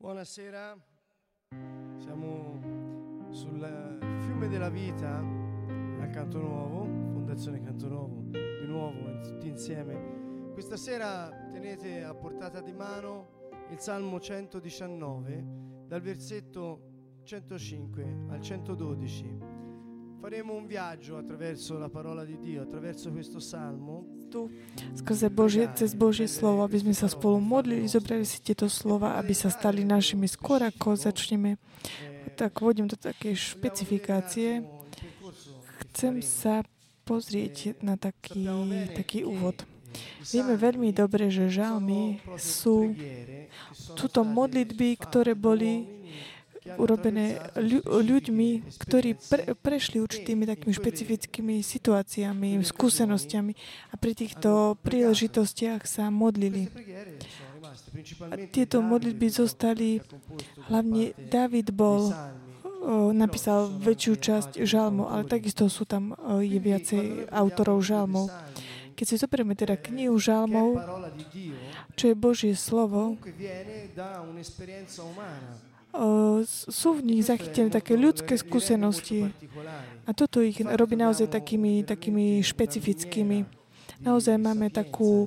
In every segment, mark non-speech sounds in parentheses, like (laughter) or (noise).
Buonasera, siamo sul fiume della vita a Canto Nuovo, Fondazione Canto Nuovo, di nuovo tutti insieme. Questa sera tenete a portata di mano il Salmo 119 dal versetto 105 al 112. Faremo un viaggio attraverso la parola di Dio, attraverso questo salmo. Tu, skrze Božie, cez Božie slovo, aby sme sa spolu modlili, zobrali si tieto slova, aby sa stali našimi. Skôr ako začneme, tak vodím do takej špecifikácie. Chcem sa pozrieť na taký, taký úvod. Vieme veľmi dobre, že žalmy sú túto modlitby, ktoré boli urobené ľuďmi, ktorí pre, prešli určitými takými špecifickými situáciami, skúsenostiami a pri týchto príležitostiach sa modlili. A tieto modlitby zostali, hlavne David bol napísal väčšiu časť žalmov, ale takisto sú tam je viacej autorov žalmov. Keď si zoberieme teda knihu žalmov, čo je Božie slovo, sú v nich zachytené také ľudské skúsenosti. A toto ich robí naozaj takými, takými špecifickými. Naozaj máme takú,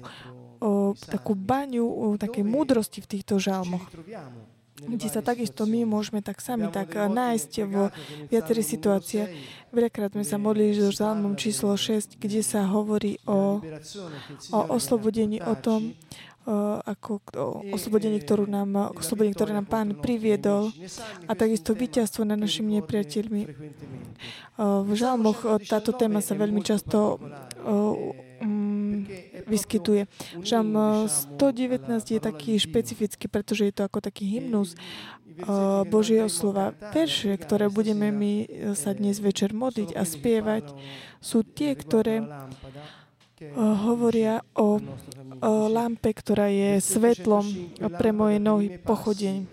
takú baňu o, múdrosti v týchto žalmoch kde sa takisto my môžeme tak sami tak nájsť v viacerých situáciách. Veľakrát sme sa modlili so žalmom číslo 6, kde sa hovorí o, o oslobodení, o tom, ako oslobodenie, ktorú nám, oslobodenie, ktoré nám Pán priviedol a takisto víťazstvo nad našimi nepriateľmi. V žalmoch táto téma sa veľmi často um, vyskytuje. Žalm 119 je taký špecifický, pretože je to ako taký hymnus uh, Božieho slova. Verše, ktoré budeme my sa dnes večer modliť a spievať, sú tie, ktoré hovoria o, o lampe, ktorá je svetlom pre moje nohy, pochodeň.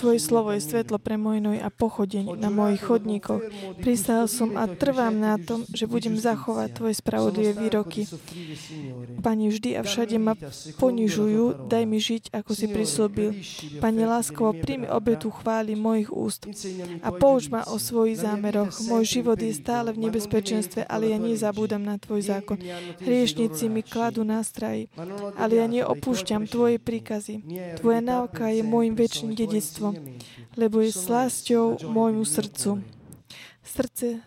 Tvoje slovo je svetlo pre môj noj a pochodeň na mojich chodníkoch. Prisahal som a trvám na tom, že budem zachovať Tvoje spravodlivé výroky. Pani, vždy a všade ma ponižujú, daj mi žiť, ako si prislúbil. Pani, láskovo, príjmi obetu chváli mojich úst a pouč ma o svojich zámeroch. Môj život je stále v nebezpečenstve, ale ja nezabúdam na Tvoj zákon. Hriešnici mi kladú nástraj, ale ja neopúšťam Tvoje príkazy. Tvoja náuka je môjim dedictvo, lebo je slasťou môjmu srdcu. Srdce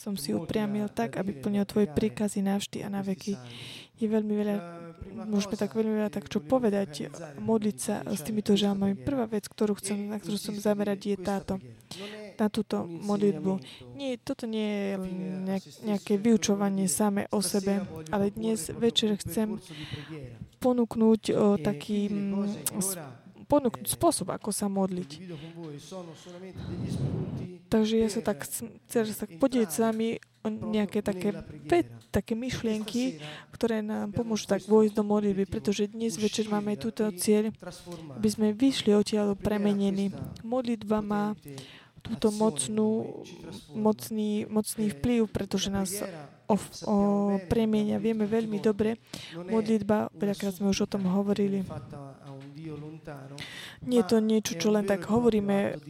som si upriamil tak, aby plnil Tvoje príkazy navždy a na veky. Je veľmi veľa, môžeme tak veľmi veľa tak čo povedať, modliť sa s týmito žalmami. Prvá vec, ktorú chcem, na ktorú chcem zamerať, je táto na túto modlitbu. Nie, toto nie je nejaké vyučovanie same o sebe, ale dnes večer chcem ponúknuť o, taký ponúknuť spôsob, ako sa modliť. Takže ja sa tak chcem sa tak podieť s vami o nejaké také, pe, také myšlienky, ktoré nám pomôžu tak vojsť do modlitby, pretože dnes večer máme túto cieľ, aby sme vyšli odtiaľ premenení. Modlitba má túto mocnú, mocný, mocný vplyv, pretože nás o, o premienia vieme veľmi dobre. Modlitba, veľakrát sme už o tom hovorili, nie je to niečo, čo len tak hovoríme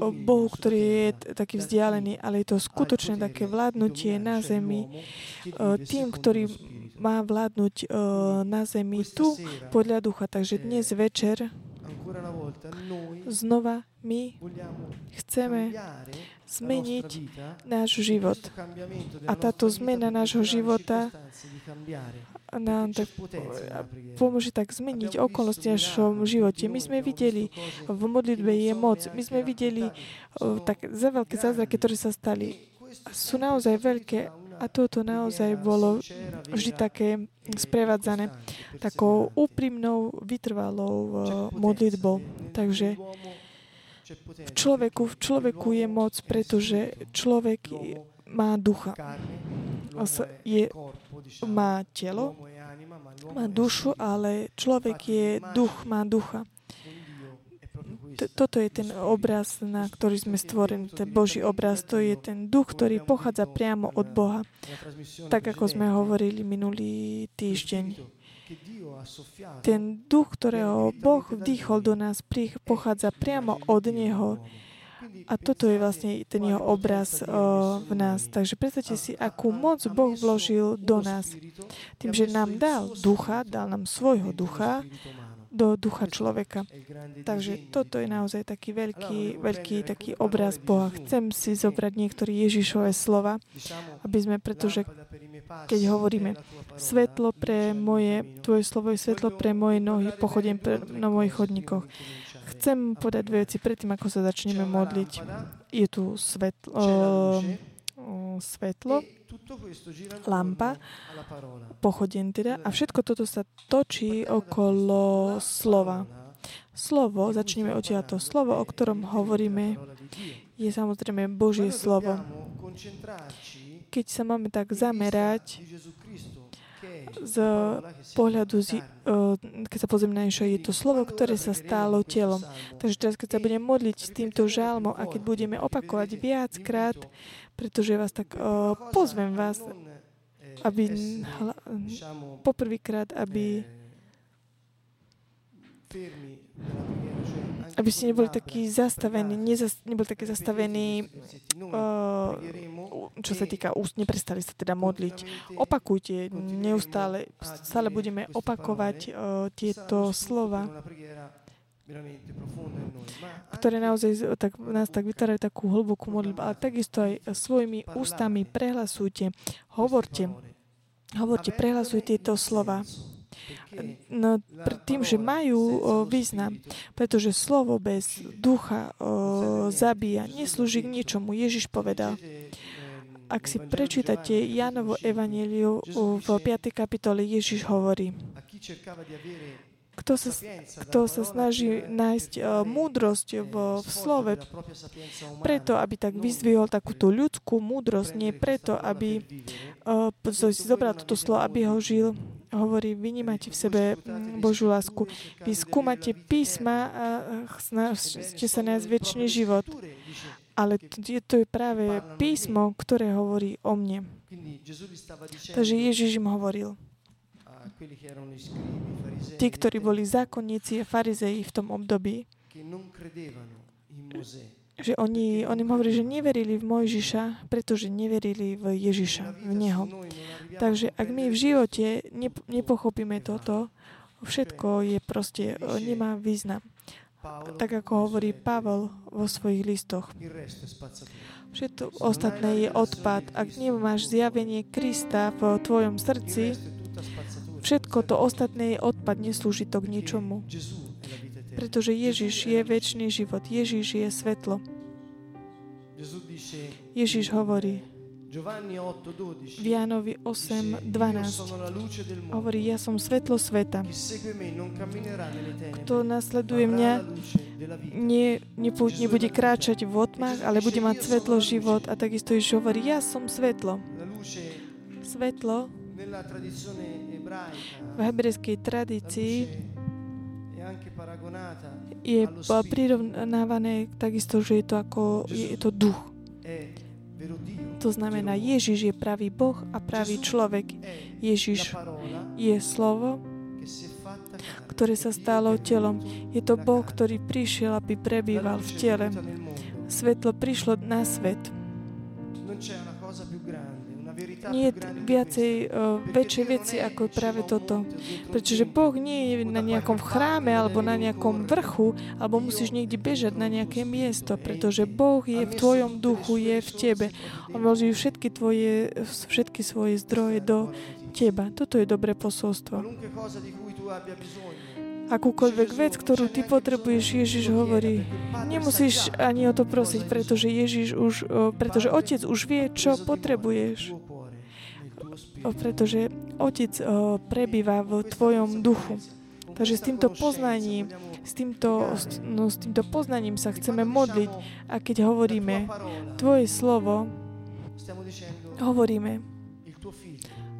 o Bohu, ktorý je taký vzdialený, ale je to skutočne také vládnutie na zemi tým, ktorý má vládnuť na zemi tu podľa ducha. Takže dnes večer znova my chceme zmeniť náš život. A táto zmena nášho života nám tak pomôže tak zmeniť okolnosti v našom živote. My sme videli, v modlitbe je moc. My sme videli tak za veľké zázraky, ktoré sa stali. Sú naozaj veľké a toto naozaj bolo vždy také sprevádzané takou úprimnou, vytrvalou modlitbou. Takže v človeku, v človeku je moc, pretože človek má ducha. Je, má telo, má dušu, ale človek je duch, má ducha. Toto je ten obraz, na ktorý sme stvorení, ten Boží obraz. To je ten duch, ktorý pochádza priamo od Boha. Tak, ako sme hovorili minulý týždeň. ten duch, ktorého Boh vdýchol do nás, pochádza priamo od Neho. A toto je vlastne ten jeho obraz o, v nás. Takže predstavte si, akú moc Boh vložil do nás. Tým, že nám dal ducha, dal nám svojho ducha, do ducha človeka. Takže toto je naozaj taký veľký, veľký taký obraz Boha. Chcem si zobrať niektoré Ježišové slova, aby sme, pretože keď hovoríme svetlo pre moje, tvoje slovo je svetlo pre moje nohy, pochodím pre, na mojich chodníkoch. Chcem povedať dve veci predtým, ako sa začneme modliť. Je tu svetlo, svetlo lampa, pochodien teda, a všetko toto sa točí okolo slova. Slovo, začneme od to slovo, o ktorom hovoríme, je samozrejme Božie slovo. Keď sa máme tak zamerať z pohľadu, z, keď sa pozrieme na niečo, je to slovo, ktoré sa stálo telom. Takže teraz, keď sa budeme modliť s týmto žálmom a keď budeme opakovať viackrát, pretože vás tak uh, pozvem vás, aby poprvýkrát, aby aby ste neboli takí zastavení, nezas, neboli takí zastavení, uh, čo sa týka úst, neprestali sa teda modliť. Opakujte neustále, stále budeme opakovať uh, tieto slova ktoré naozaj tak, nás tak vytvárajú takú hlbokú modlitbu, ale takisto aj svojimi ústami prehlasujte, hovorte, hovorte, prehlasujte tieto slova. No, tým, že majú o, význam, pretože slovo bez ducha o, zabíja, neslúži k ničomu. Ježiš povedal, ak si prečítate Janovo evaníliu v 5. kapitole, Ježiš hovorí, kto sa, kto sa snaží nájsť uh, múdrosť v, v slove, preto, aby tak vyzdvihol takúto ľudskú múdrosť, nie preto, aby uh, zobral toto slovo, aby ho žil. Hovorí, vy nemáte v sebe Božú lásku. Vy skúmate písma a snažíte sa nájsť väčší život. Ale to je práve písmo, ktoré hovorí o mne. Takže Ježiš im hovoril, tí, ktorí boli zákonníci a farizei v tom období, že oni, oni hovorí, že neverili v Mojžiša, pretože neverili v Ježiša, v Neho. Takže ak my v živote nepochopíme toto, všetko je proste, nemá význam. Tak ako hovorí Pavel vo svojich listoch. Všetko ostatné je odpad. Ak nemáš zjavenie Krista v tvojom srdci, Všetko to ostatné je odpad, neslúži to k ničomu. Pretože Ježiš je väčší život. Ježiš je svetlo. Ježiš hovorí v Jánovi 8, 12 hovorí, ja som svetlo sveta. Kto nasleduje mňa, nie, nebude kráčať v otmách, ale bude mať svetlo život. A takisto Ježiš hovorí, ja som svetlo. Svetlo v hebrejskej tradícii je prirovnávané takisto, že je to ako je to duch. To znamená, Ježiš je pravý Boh a pravý človek. Ježiš je slovo, ktoré sa stalo telom. Je to Boh, ktorý prišiel, aby prebýval v tele. Svetlo prišlo na svet nie je viacej, uh, väčšie veci ako práve toto. Pretože Boh nie je na nejakom chráme alebo na nejakom vrchu, alebo musíš niekde bežať na nejaké miesto, pretože Boh je v tvojom duchu, je v tebe. On vloží všetky, tvoje, všetky svoje zdroje do teba. Toto je dobré posolstvo. Akúkoľvek vec, ktorú ty potrebuješ, Ježiš hovorí, nemusíš ani o to prosiť, pretože Ježiš už, pretože Otec už vie, čo potrebuješ pretože Otec prebýva v tvojom duchu. Takže s týmto poznaním, s týmto, no, s týmto poznaním sa chceme modliť a keď hovoríme Tvoje slovo, hovoríme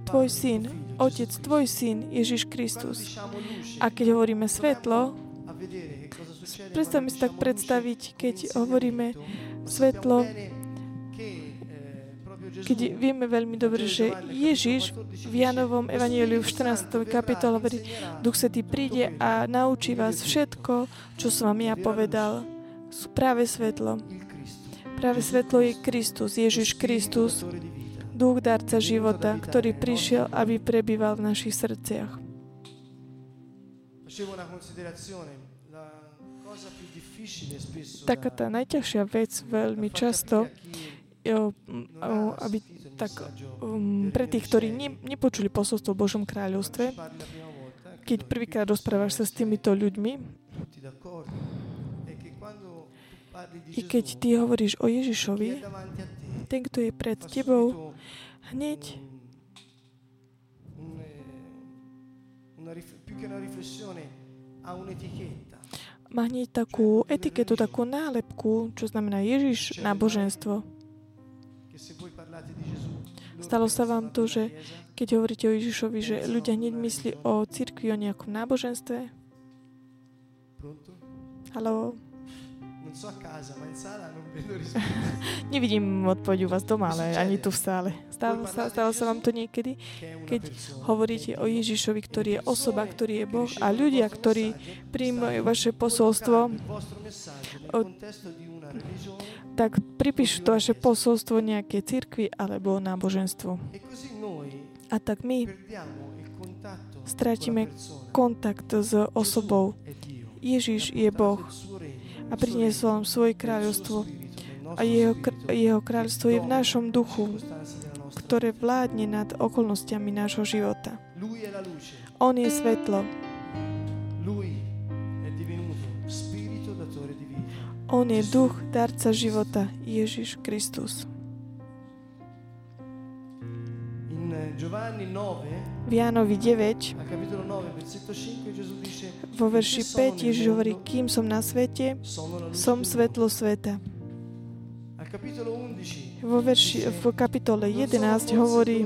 Tvoj syn, Otec, Tvoj syn, Ježiš Kristus. A keď hovoríme svetlo, predstavme si tak predstaviť, keď hovoríme svetlo, keď vieme veľmi dobre, že Ježiš v Janovom Evangeliu v 14. kapitole hovorí, Duch Svetý príde a naučí vás všetko, čo som vám ja povedal. Sú práve svetlo. Práve svetlo je Kristus, Ježiš Kristus, Duch darca života, ktorý prišiel, aby prebýval v našich srdciach. Taká tá najťažšia vec veľmi často aby tak um, pre tých, ktorí ne, nepočuli posolstvo v Božom kráľovstve, keď prvýkrát rozprávaš sa s týmito ľuďmi, i keď ty hovoríš o Ježišovi, ten, kto je pred tebou, hneď má hneď takú etiketu, takú nálepku, čo znamená Ježiš náboženstvo. Stalo sa vám to, že keď hovoríte o Ježišovi, že ľudia hneď myslí o cirkvi, o nejakom náboženstve? Haló? (laughs) Nevidím odpoveď u vás doma, ale ani tu v sále. Stalo sa, stalo sa vám to niekedy, keď hovoríte o Ježišovi, ktorý je osoba, ktorý je Boh a ľudia, ktorí príjmajú vaše posolstvo tak pripíšu to vaše posolstvo nejaké cirkvi alebo náboženstvu. A tak my stratíme kontakt s osobou. Ježiš je Boh a priniesol nám svoje kráľovstvo. A jeho, jeho kráľovstvo je v našom duchu, ktoré vládne nad okolnostiami nášho života. On je svetlo. On je duch, darca života, Ježiš Kristus. V Jánovi 9, vo verši 5, Ježiš hovorí, kým som na svete, som svetlo sveta. Vo verši, v kapitole 11 hovorí,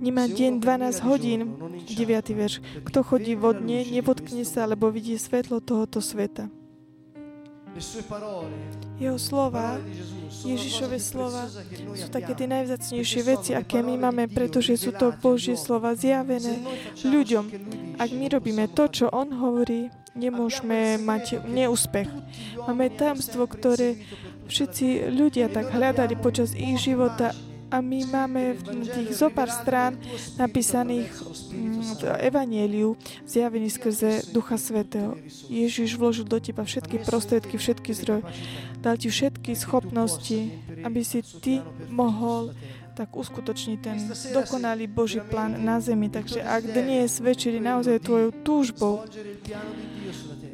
Nemá deň 12 hodín, 9. verš. Kto chodí vodne, nepotkne sa, lebo vidí svetlo tohoto sveta. Jeho slova, Ježišove slova sú také tie najvzácnejšie veci, aké my máme, pretože sú to Božie slova zjavené ľuďom. Ak my robíme to, čo On hovorí, nemôžeme mať neúspech. Máme tajomstvo, ktoré všetci ľudia tak hľadali počas ich života a my máme v tých zopár strán napísaných mm, v Evangeliu zjavený skrze Ducha Svetého. Ježiš vložil do teba všetky prostriedky, všetky zdroje. Dal ti všetky schopnosti, aby si ty mohol tak uskutočniť ten dokonalý Boží plán na zemi. Takže ak dnes večer je naozaj tvojou túžbou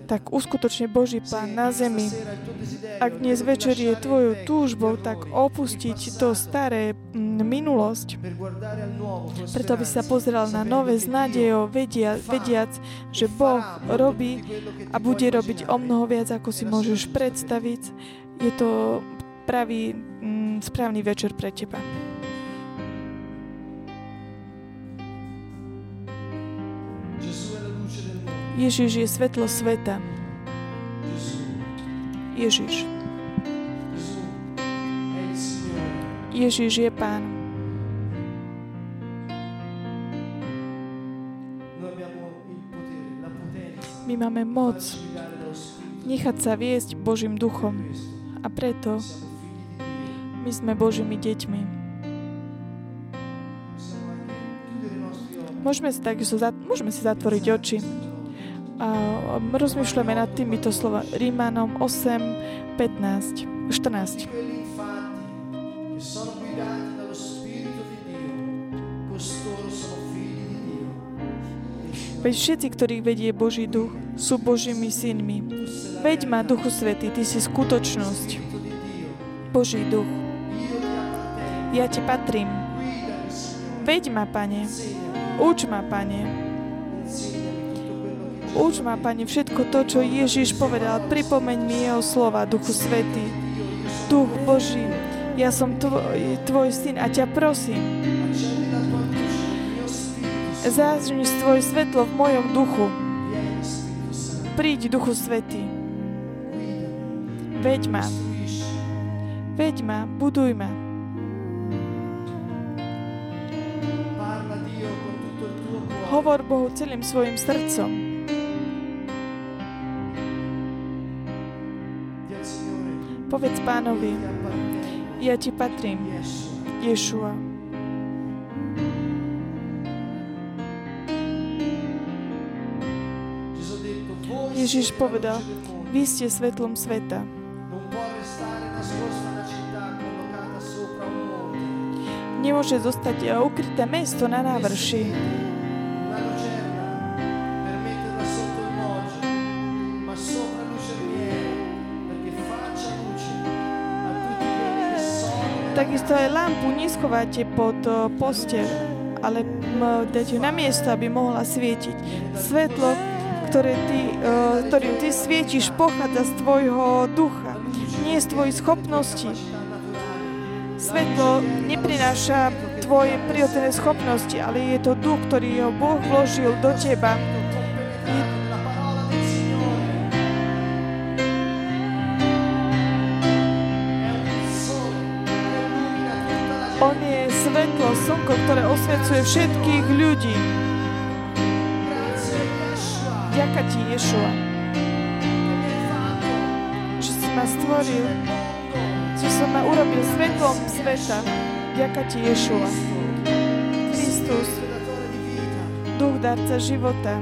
tak uskutočne Boží plán na zemi. Ak dnes večer je tvojou túžbou, tak opustiť to staré mm, minulosť, preto by sa pozrel na nové s nádejou, vedia, vediac, že Boh robí a bude robiť o mnoho viac, ako si môžeš predstaviť. Je to pravý, mm, správny večer pre teba. Ježiš je svetlo sveta. Ježiš. Ježiš je Pán. My máme moc nechať sa viesť Božím duchom a preto my sme Božími deťmi. Môžeme si, tak, môžeme si zatvoriť oči a rozmýšľame nad týmito slova Rímanom 8, 15, 14. Veď všetci, ktorých vedie Boží duch, sú Božími synmi. Veď ma, Duchu Svetý, Ty si skutočnosť. Boží duch. Ja Ti patrím. Veď ma, Pane. Uč ma, Pane. Uč ma, Pane, všetko to, čo Ježiš povedal. Pripomeň mi jeho slova, Duchu Svetý. Duch Boží, ja som tvoj, tvoj syn a ťa prosím. Zázriň tvoj svetlo v mojom duchu. Príď, Duchu Svetý. Veď ma. Veď ma, buduj ma. Hovor Bohu celým svojim srdcom. Povedz pánovi, ja ti patrím, Ješua. Ježiš povedal, vy ste svetlom sveta. Nemôže zostať ukryté mesto na návrši. Takisto aj lampu neschovate pod eh, posteľ, ale ju na miesto, aby mohla svietiť. Svetlo ktoré ty, uh, ktorým ty svietiš, pochádza z tvojho ducha, nie z tvojich schopností. Svetlo neprináša tvoje prirodzené schopnosti, ale je to duch, ktorý ho Boh vložil do teba. Je... svetlo, slnko, ktoré osvecuje všetkých ľudí. Ďaká ti, Ješua, že si ma stvoril, že som ma urobil svetlom sveta. Ďaká ti, Ješua. Kristus, duch darca života.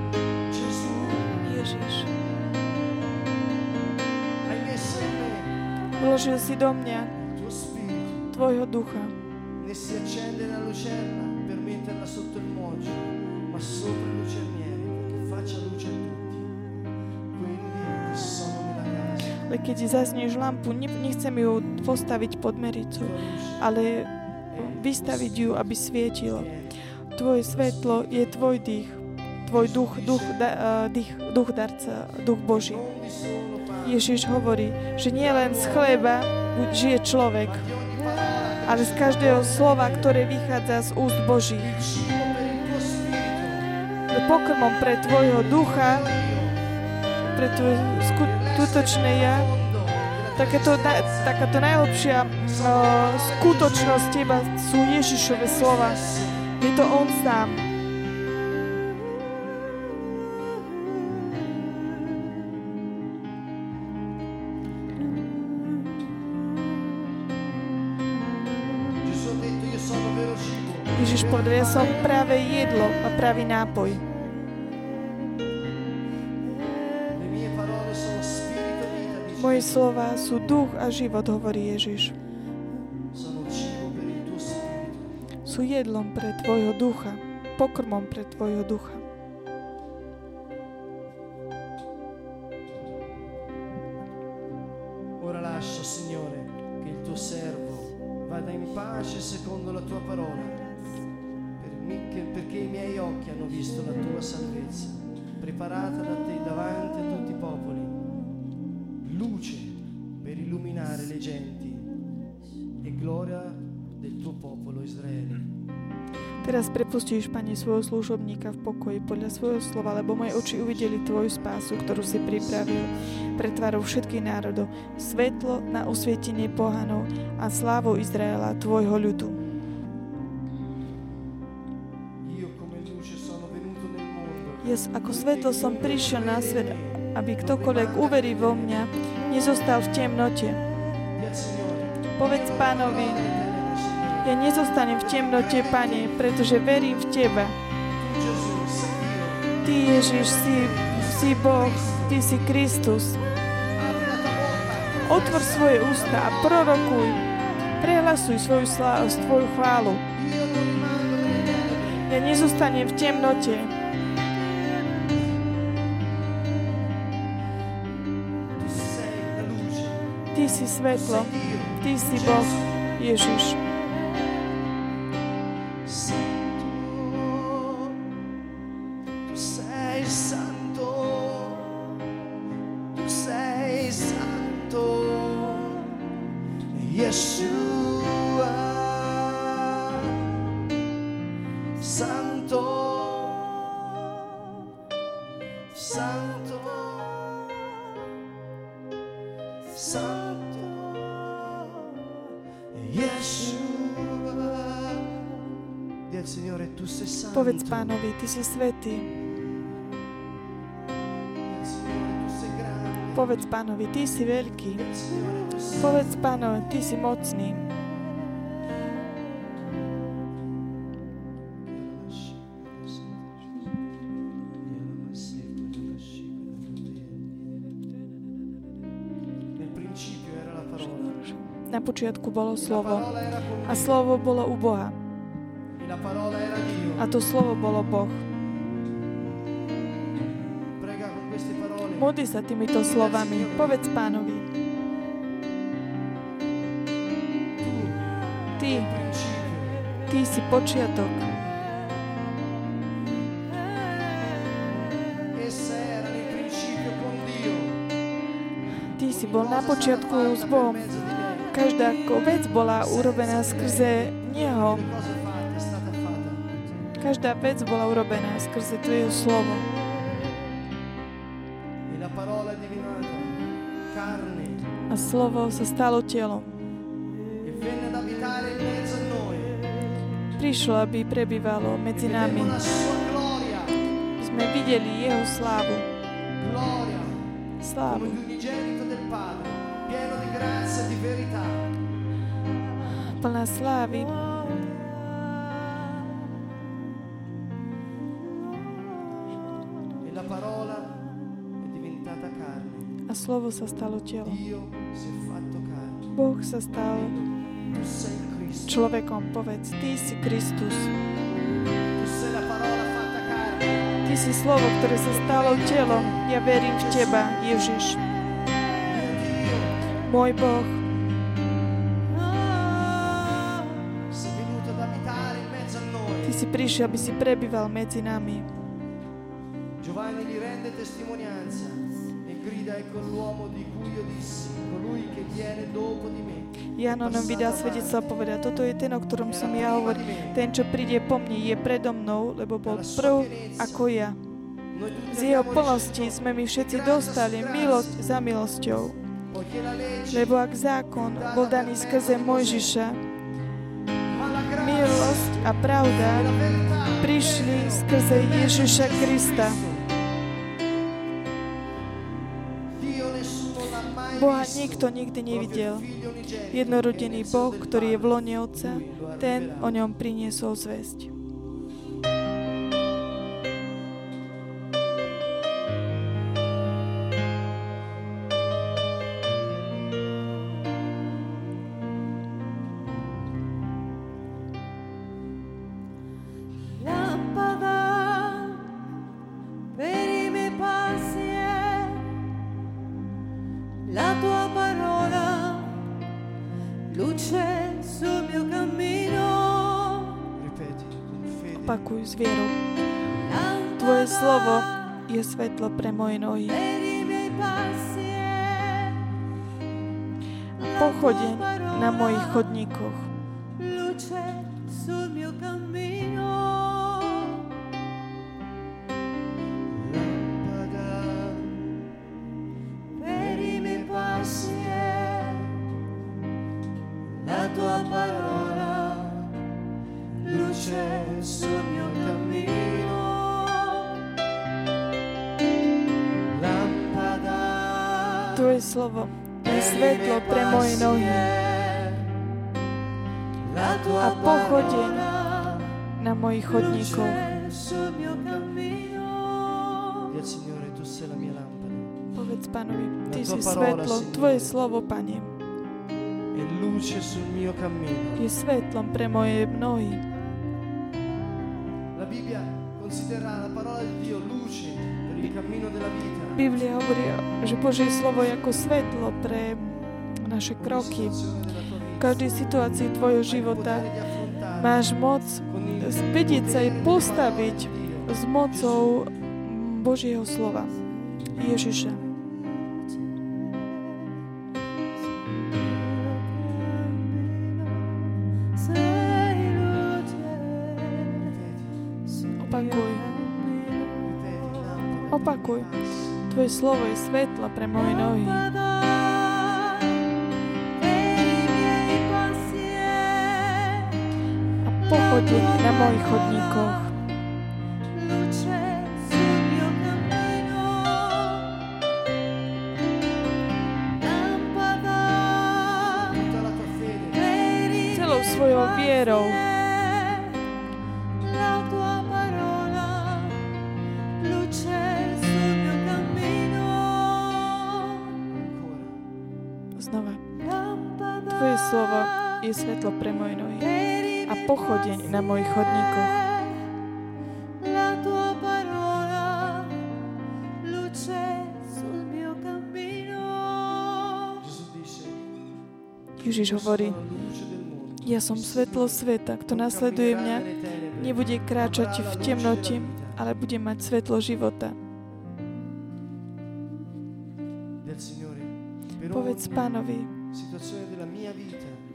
Ježiš. Vložil si do mňa tvojho ducha. Ne si accende la lucerna per metterla sotto il moggio, ma sopra il lucerniere faccia luce a tutti, quelli che sono nella casa. Ale keď zaznieš lampu, nechcem ju postaviť pod mericu, ale vystaviť ju, aby svietilo. Tvoje svetlo je tvoj dých, tvoj duch, duch, da, uh, dých, duch darca, duch Boží. Ježiš hovorí, že nie len z chleba žije človek, ale z každého slova, ktoré vychádza z úst Božích pokrmom pre tvojho ducha, pre tvoje skutočné ja. Takéto, takáto najlepšia uh, skutočnosť teba sú Ježišove slova. Je to On sám. Ježiš práve jedlo a pravý nápoj. Moje slova sú duch a život, hovorí Ježiš. Sú jedlom pre tvojho ducha, pokrmom pre tvojho ducha. Ora lascio, Signore, che il tuo servo vada in pace secondo la tua parola, perché i miei occhi hanno visto la tua salvezza, preparata da te davanti a tutti i popoli luce per illuminare le genti e gloria del tuo popolo Izraele. Teraz prepustíš, Pane, svojho služobníka v pokoji podľa svojho slova, lebo moje oči uvideli Tvoju spásu, ktorú si pripravil pre tvárov všetkých národov, svetlo na osvietenie pohanov a slávu Izraela, Tvojho ľudu. Ja ako svetlo som prišiel na svet, aby ktokoľvek uverí vo mňa, nezostal v temnote. Povedz pánovi, ja nezostanem v temnote, pane, pretože verím v teba. Ty, Ježiš, si, si Boh, Ty si Kristus. Otvor svoje ústa a prorokuj. Prehlasuj svoju, slá, svoju chválu. Ja nezostanem v temnote, Ty si svetlo, Ty si Boh, Ježiš. Pánovi, Ty si svetý. Povedz pánovi, Ty si veľký. Povedz pánovi, Ty si mocný. Na počiatku bolo slovo a slovo bolo u Boha. A to slovo bolo Boh. Modli sa týmito slovami. Povedz pánovi. Ty, ty si počiatok. Ty si bol na počiatku s Bohom. Každá vec bola urobená skrze Neho. Každá vec bola urobená skrze Tvoje slovo. A slovo sa stalo telom. Prišlo, aby prebývalo medzi nami. Sme videli Jeho slávu. Slávu plná slávy. Slovo sa stalo telo. Boh sa stal človekom. Povedz, Ty si Kristus. Ty si slovo, ktoré sa stalo telom. Ja verím v Teba, Ježiš. Môj Boh, si prišiel, aby si prebýval medzi nami. Giovanni gli rende testimonianza e grida ecco l'uomo di cui io dissi, colui che viene dopo di me. Jano nám vydá svedectvo a povedať, toto je ten, o ktorom som ja hovoril. Ten, čo príde po mne, je predo mnou, lebo bol prv ako ja. Z jeho plnosti sme my všetci dostali milosť za milosťou. Lebo ak zákon bol daný skrze Mojžiša, milosť a pravda prišli skrze Ježiša Krista. Boha nikto nikdy nevidel. Jednorodený Boh, ktorý je v lone Otca, ten o ňom priniesol zväzť. Svetlo pre moje nohy. Pochodeň na mojich chodníkoch. Slovo je svetlo pre moje nohy a pochodeň na mojich chodníkoch. Povedz pánovi, Ty si svetlo, Tvoje slovo, Pane, je svetlom pre moje nohy. La Bibbia considera la parola di Dio luce per il cammino della vita. Biblia hovorí, že Božie slovo je ako svetlo pre naše kroky. V každej situácii tvojho života máš moc vedieť sa aj postaviť s mocou Božieho slova. Ježiša. slovo je svetla pre moje nohy. A pochodeň na mojich chodníkoch. Pochodeň na mojich chodníkoch. Ježiš hovorí, ja som svetlo sveta, kto nasleduje mňa, nebude kráčať v temnoti, ale bude mať svetlo života. Povedz pánovi,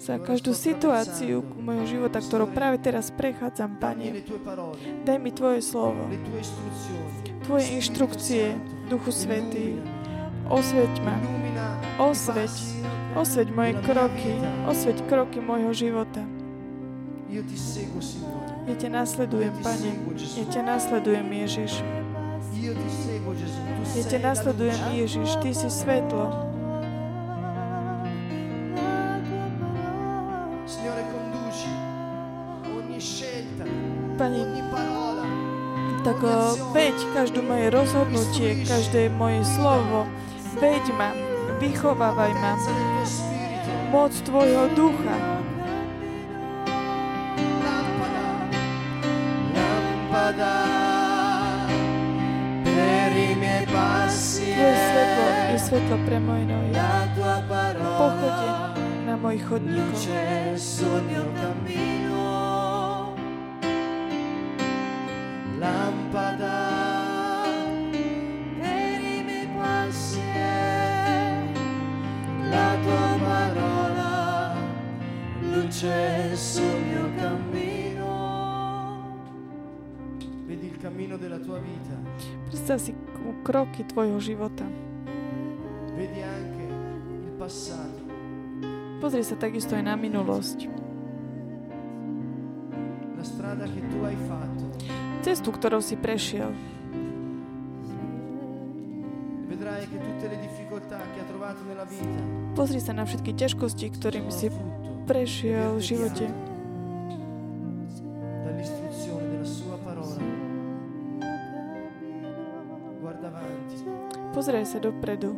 za každú situáciu môjho života, ktorou práve teraz prechádzam, Pane. Daj mi Tvoje slovo, Tvoje inštrukcie, Duchu Svetý. Osveď ma, osveď, osveď moje kroky, osveď kroky môjho života. Ja ťa nasledujem, Pane. Ja ťa nasledujem, Ježiš. Ja ťa nasledujem, Ježiš. Ty si svetlo. Pani, tak veď každú moje rozhodnutie, každé moje slovo, veď ma, vychovávaj ma. Moc Tvojho ducha. Tvoje svetlo je svetlo pre moje nohy. Pochodeň na mojich chodníkoch. Luce sul mio cammino. Vedi il cammino della tua vita. Predstav si kroky tvojho života. Vedi anche il passato. Pozri sa takisto aj na minulosť. La strada che tu hai fatto. Cestu, ktorou si prešiel. Pozri sa na všetky ťažkosti, ktorými si prešiel v živote. Pozraj sa dopredu.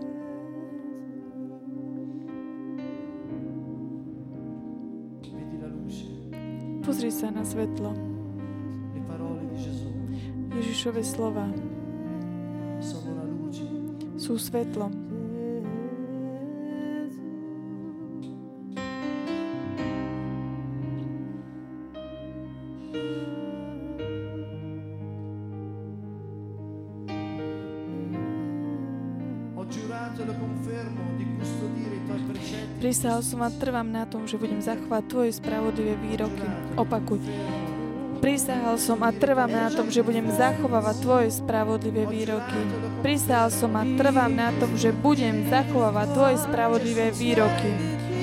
Pozri sa na svetlo. Ježišove slova sú svetlom. Prisahal som a trvám na tom, že budem zachovať Tvoje spravodlivé výroky. Opakuj. Prisahal som a trvám na tom, že budem zachovávať Tvoje spravodlivé výroky. Prisahal som a trvám na tom, že budem zachovávať Tvoje spravodlivé výroky.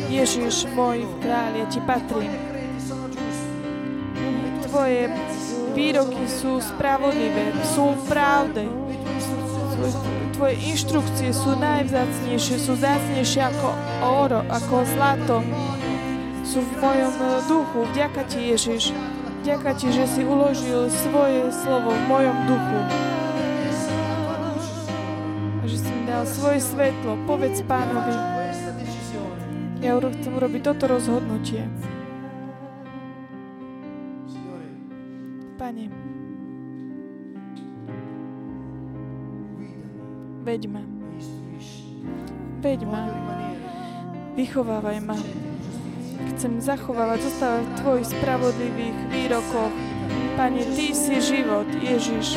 Ježiš môj kráľ, ja Ti patrím. Tvoje výroky sú spravodlivé, sú pravde. Tvoje inštrukcie sú najvzácnejšie, sú zácnejšie ako oro, ako zlato. Sú v mojom duchu. Vďaka Ti, Ježiš. Vďaka Ti, že si uložil svoje slovo v mojom duchu. A že si mi dal svoje svetlo. Povedz pánovi. Ja chcem urobiť toto rozhodnutie. Pane, Veď ma. Veď ma. Vychovávaj ma. Chcem zachovávať, zostávať v Tvojich spravodlivých výrokoch. Pane, Ty si život, Ježiš.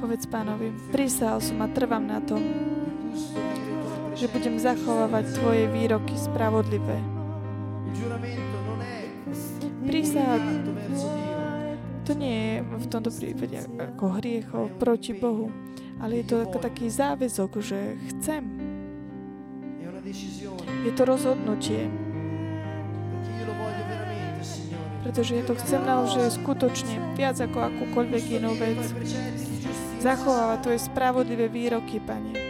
Povedz pánovi, prisahal som a trvám na tom že budem zachovávať Tvoje výroky spravodlivé. Prísaha v tomto prípade ako hriechov proti Bohu, ale je to taký záväzok, že chcem. Je to rozhodnutie. Pretože ja to chcem naozaj skutočne viac ako akúkoľvek inú vec. Zachovávať tvoje spravodlivé výroky, Pane.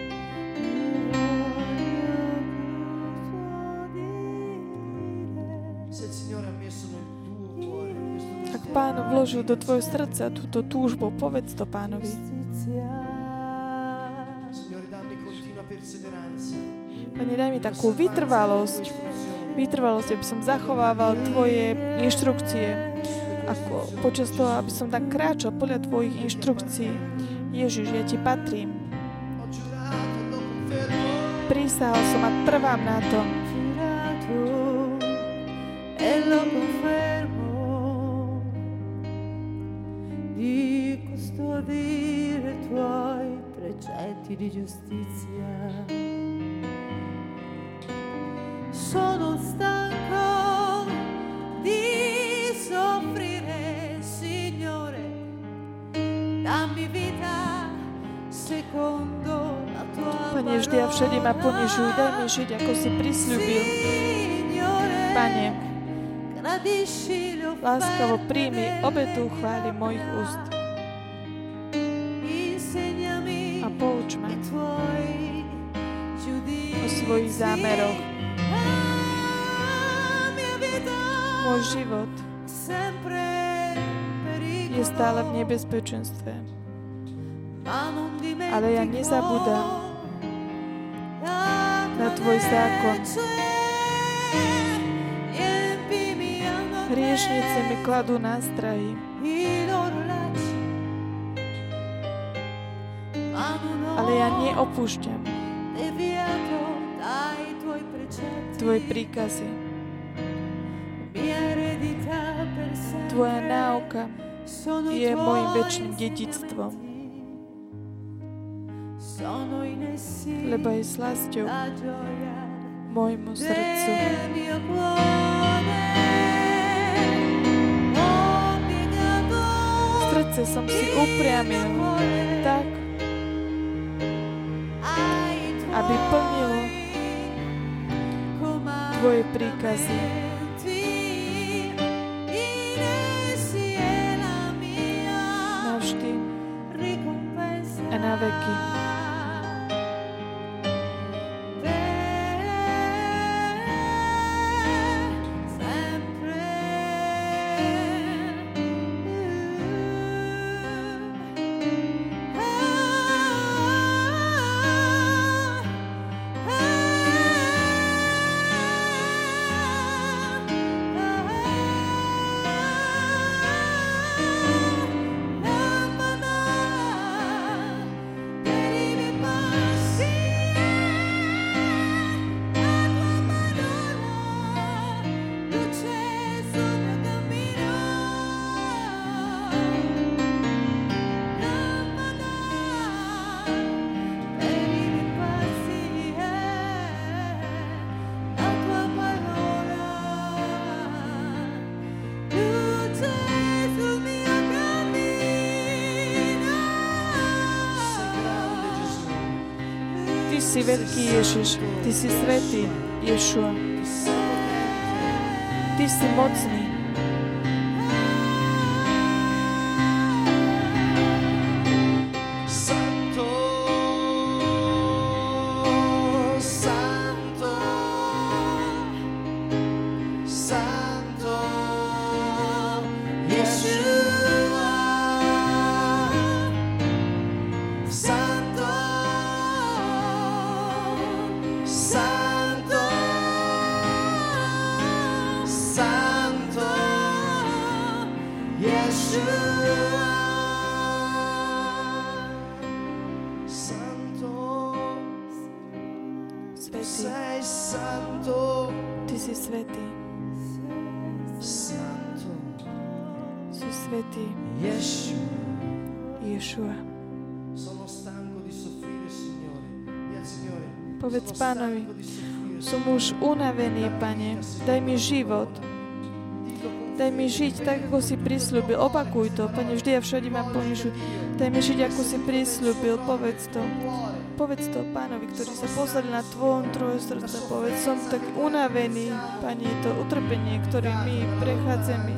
Vložil do tvojho srdca túto túžbu, povedz to pánovi. Pane, daj mi takú vytrvalosť, vytrvalosť, aby som zachovával tvoje inštrukcie, ako počas toho, aby som tak kráčal podľa tvojich inštrukcií. Ježiš, ja ti patrím. Prísahal som a trvám na tom. Di giustizia. Sono stanco di soffrire, Signore, dammi vita secondo la tua Pane, vždy a všade ma ponižujú, daj mi žiť, ako si prisľúbil. Pane, láskavo príjmi obetu chváli mojich úst. Zámeroch. Môj život je stále v nebezpečenstve. Ale ja nezabudám na Tvoj zákon. Hriešnice mi kladú nástrahy. Ale ja neopúšťam Tvoje príkazy. Tvoja náuka je môjim väčším dedictvom. Lebo je slasťou môjmu srdcu. Srdce som si upriamil tak, aby plnilo Tvoje príkazy. Navždy a na veky. Si veľký Ježiš, Ty si svetý Ješua. Ty si mocný. Už unavený, pane, daj mi život. Daj mi žiť tak, ako si prislúbil. Opakuj to, Pane, vždy a všade ma ponižuj. Daj mi žiť, ako si prislúbil. Povedz to. Povedz to pánovi, ktorý sa posadil na tvojom troje srdca. Povedz, som tak unavený, Pane, to utrpenie, ktoré my prechádzame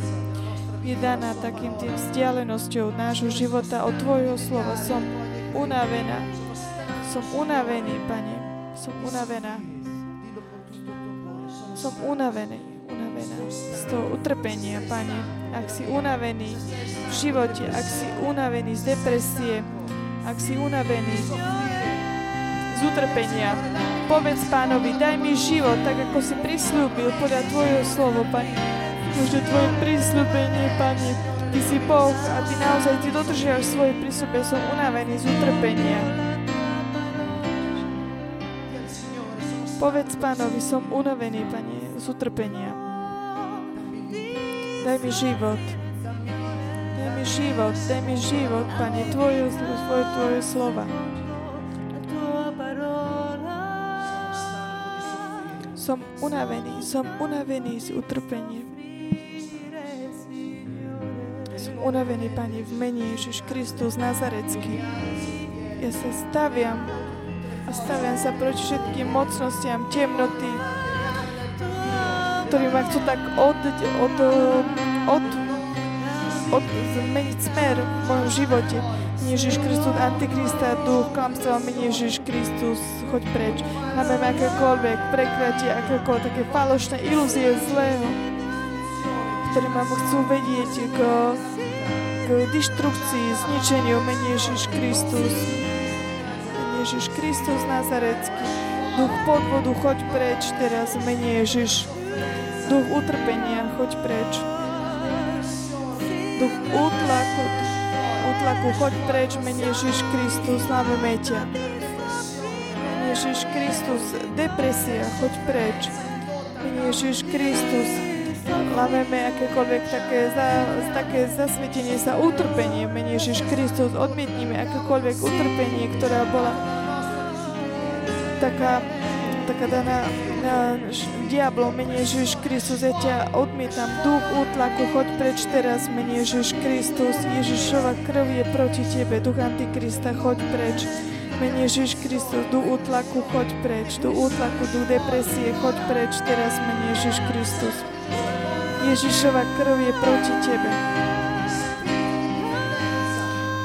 je daná takým tým vzdialenosťou nášho života od Tvojho slova. Som unavená. Som unavený, Pane. Som unavená. Som unavený, unavená z toho utrpenia, Pane. Ak si unavený v živote, ak si unavený z depresie, ak si unavený z utrpenia, povedz Pánovi, daj mi život, tak ako si prislúbil podľa Tvojho slovo, Pane že Tvoje prísľubenie, Pane. Ty si Boh a Ty naozaj Ty dodržiavaš svoje prísľube. Som unavený z utrpenia. Povedz Pánovi, som unavený, Pane, z utrpenia. Daj mi život. Daj mi život, daj mi život, Pane, Tvoje, Tvoje, Tvoje slova. Som unavený, som unavený z utrpenia unavený, Pane, v mene Ježiš Kristus Nazarecký. Ja sa staviam a staviam sa proti všetkým mocnostiam temnoty, ktorí ma chcú tak od, od, od, od, zmeniť smer v mojom živote. Ježiš Kristus, Antikrista, duch, klamstva, mene Ježiš Kristus, choď preč. Máme akékoľvek prekliatie, akékoľvek také falošné ilúzie zlého, ktoré ma chcú vedieť k k deštrukcii, zničeniu mene Ježiš Kristus. Ježiš Kristus Nazarecký. Duch podvodu, choď preč teraz, mene Ježiš. Duch utrpenia, choď preč. Duch útlaku, útlaku, choď preč, mene Ježiš Kristus, slavíme ťa. Ježiš Kristus, depresia, choď preč. Mene Ježiš Kristus, Lameme akékoľvek také, za, také zasvetenie sa utrpenie v mene Ježiš Kristus. Odmietnime akékoľvek utrpenie, ktorá bola taká, taká daná diablom, mene Ježiš Kristus, ja ťa odmietam, duch útlaku, choď preč teraz, mene Ježiš Kristus, Ježišova krv je proti tebe, duch Antikrista, choď preč, mene Ježiš Kristus, duch útlaku, choď preč, duch útlaku, duch depresie, choď preč teraz, mene Ježiš Kristus. Ježišova krv je proti tebe.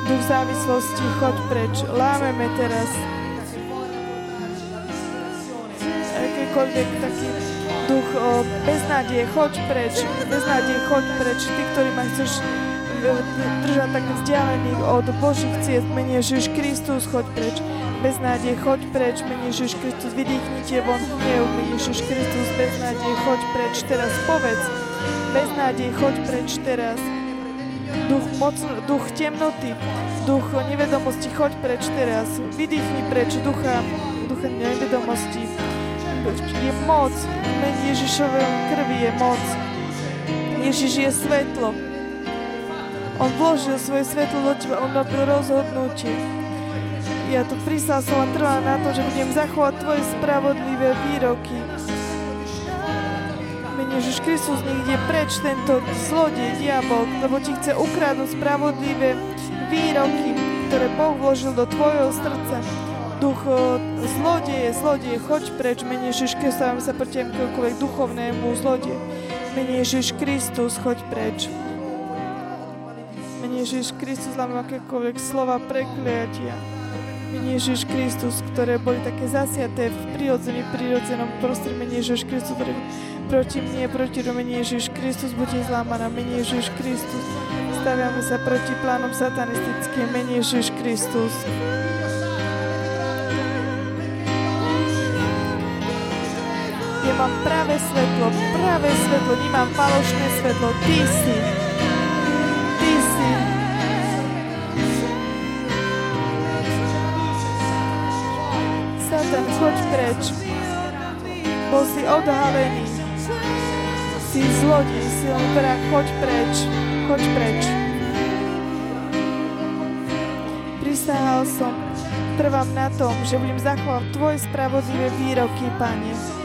Duch závislosti, choď preč. Lámeme teraz akýkoľvek taký duch o beznádeje, choď preč. Beznádeje, choď preč. Ty, ktorý ma chceš držať tak vzdialených od Božích ciest, mene Ježiš Kristus, choď preč. Beznádej, choď preč, mene Ježiš Kristus, vydýchnite von hnev, mene Ježiš Kristus, beznádej, choď preč, teraz povedz, bez nádej, choď preč teraz. Duch, moc, duch temnoty, duch nevedomosti, choď preč teraz. Vydýchni preč ducha, ducha nevedomosti. Je moc, men Ježišovej krvi je moc. Ježiš je svetlo. On vložil svoje svetlo do teba, on robil rozhodnutie. Ja tu prísal som a trvá na to, že budem zachovať tvoje spravodlivé výroky. Ježiš Kristus ide preč tento zlodej, diabol, lebo ti chce ukradnúť spravodlivé výroky, ktoré Boh vložil do tvojho srdca. Duch zlodeje, zlodeje, choď preč, menej Ježiš Kristus, sa proti akéhokoľvek duchovnému zlodeju. Menej Ježiš Kristus, choď preč. Menej Ježiš Kristus, láme akékoľvek slova prekliatia. Menej Ježiš Kristus, ktoré boli také zasiaté v prirodzený, prirodzenom prostredí. Menej Ježiš Kristus, ktoré proti mne, proti domene Ježiš Kristus, bude zlámaná, mene Ježiš Kristus. Staviame sa proti plánom satanistickým, mene Ježiš Kristus. Ja mám práve svetlo, práve svetlo, nemám falošné svetlo, Ty si. Ty si. Satan, choď preč. Bol si odhalený si zlodej, si vrah, choď preč, choď preč. Prisahal som, trvám na tom, že budem zachovať Tvoje spravodlivé výroky, Pane.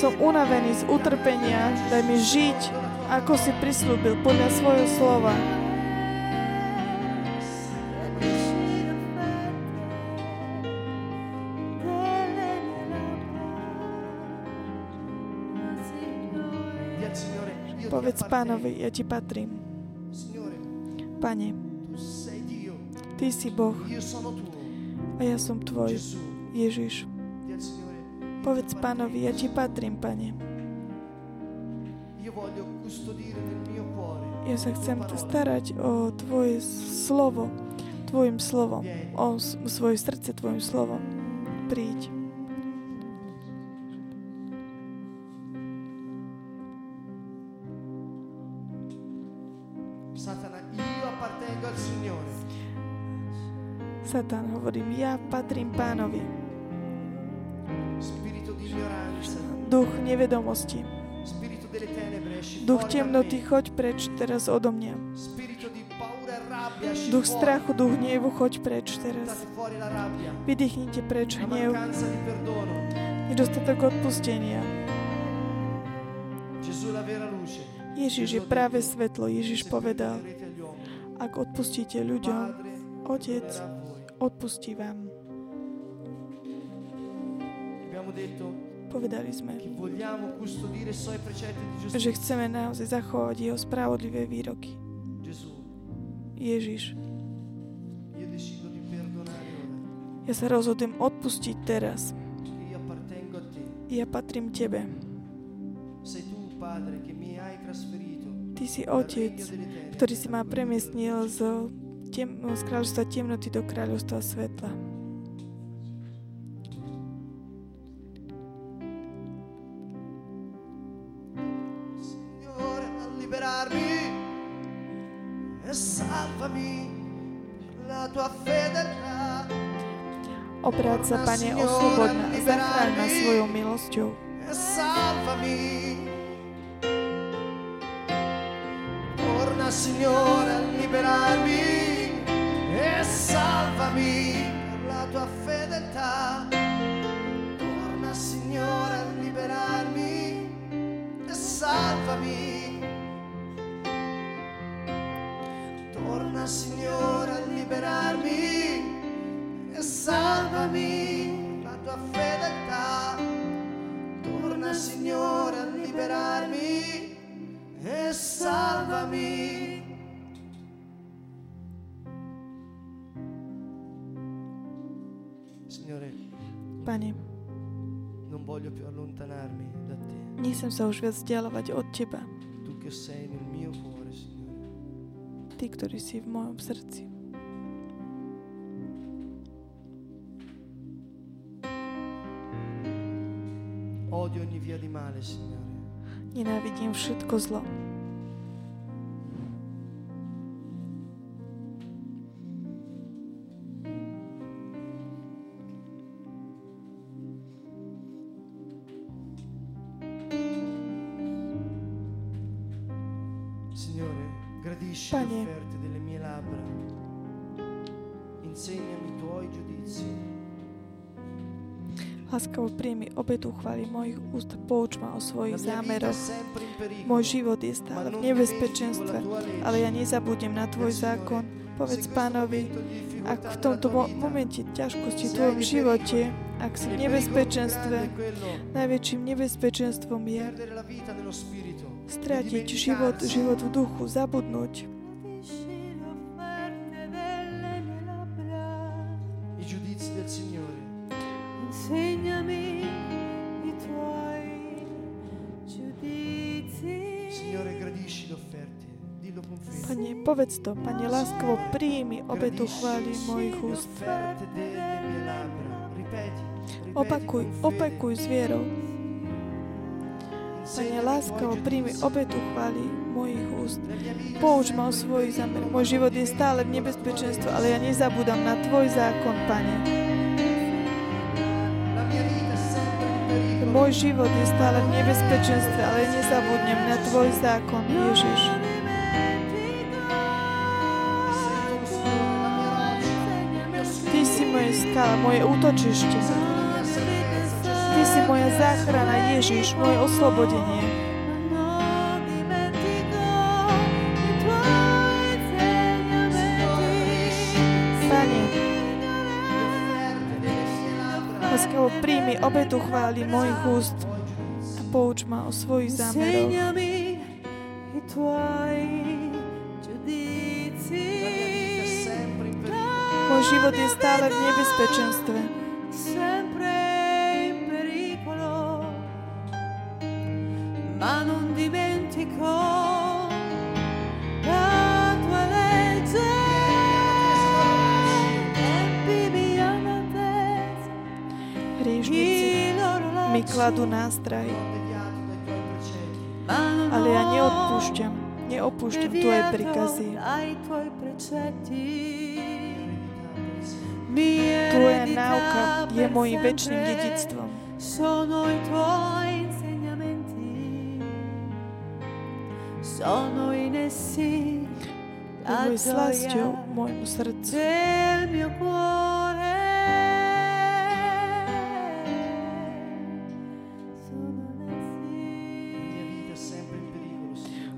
Som unavený z utrpenia, daj mi žiť ako si prislúbil podľa svojho slova. Povedz pánovi, ja ti patrím. Pane, Ty si Boh a ja som tvoj. Ježiš, povedz pánovi, ja ti patrím, Pane. Ja sa chcem starať o Tvoje slovo, Tvojim slovom, o svoje srdce Tvojim slovom. Príď. Satan, hovorím, ja patrím pánovi. Duch nevedomosti, duch temnoty, choď preč teraz odo mňa. Duch strachu, duch hnevu, choď preč teraz. Vydýchnite preč hnev, nedostatok odpustenia. Ježiš je práve svetlo. Ježiš povedal, ak odpustíte ľuďom, Otec odpustí vám. Abbiamo detto Povedali sme, giustizia. že chceme naozaj zachovať jeho spravodlivé výroky. Ježiš, ja sa rozhodujem odpustiť teraz. Ja patrím Tebe. Ty si Otec, ktorý si ma premiestnil z, tem, z kráľovstva temnoty do kráľovstva svetla. Sa, Pane, oslobod a zachráň ma svojou milosťou. Torna, Signore, a liberarmi e salvami per la tua fedeltà. Torna, Signore, a liberarmi e salvami. Torna, Signore, a liberarmi e salvami la tua fedeltà. Torna, Signore, a liberarmi e salvami. Signore, Pane, non voglio più allontanarmi da te. nechcem sa už viac vzdialovať od Teba, Tu che sei nel mio cuore, Signore. Ty, ktorý si v mojom srdci. Odio ogni via di male, Signore. Nenávidím všetko zlo. Obetu chvály mojich úst, pouč ma o svojich zámeroch. Môj život je stále v nebezpečenstve, ale ja nezabudnem na Tvoj zákon. Povedz pánovi, ak v tomto mo- momente ťažkosti v Tvojom živote, ak si v nebezpečenstve, najväčším nebezpečenstvom je stratiť život, život v duchu, zabudnúť povedz to, Pane, láskavo príjmi obetu chvály mojich úst. Opakuj, opakuj s vierou. Pane, tuoi príjmi obetu chvály mojich úst. Pouč ma o pericolo, zámer. Môj život je stále v nebezpečenstve, ale ja nezabúdam na Tvoj zákon, Pane. Môj život je stále v nebezpečenstve, ale nezabudnem na Tvoj zákon, Ježiš. skala, moje útočište. Ty si moja záchrana, Ježiš, moje oslobodenie. láskavo príjmi obetu chváli mojich úst a pouč ma o svojich zámeroch. Život je stále v nebezpečenstve. ma non dimentico loro mi kladú non ale ja neodpúšťam, neopúšťam tvoje deviato Tvoja náuka je môjim väčšným dedictvom. Sono i tuoi insegnamenti, sono in essi la gioia môjmu srdcu. del mio cuore.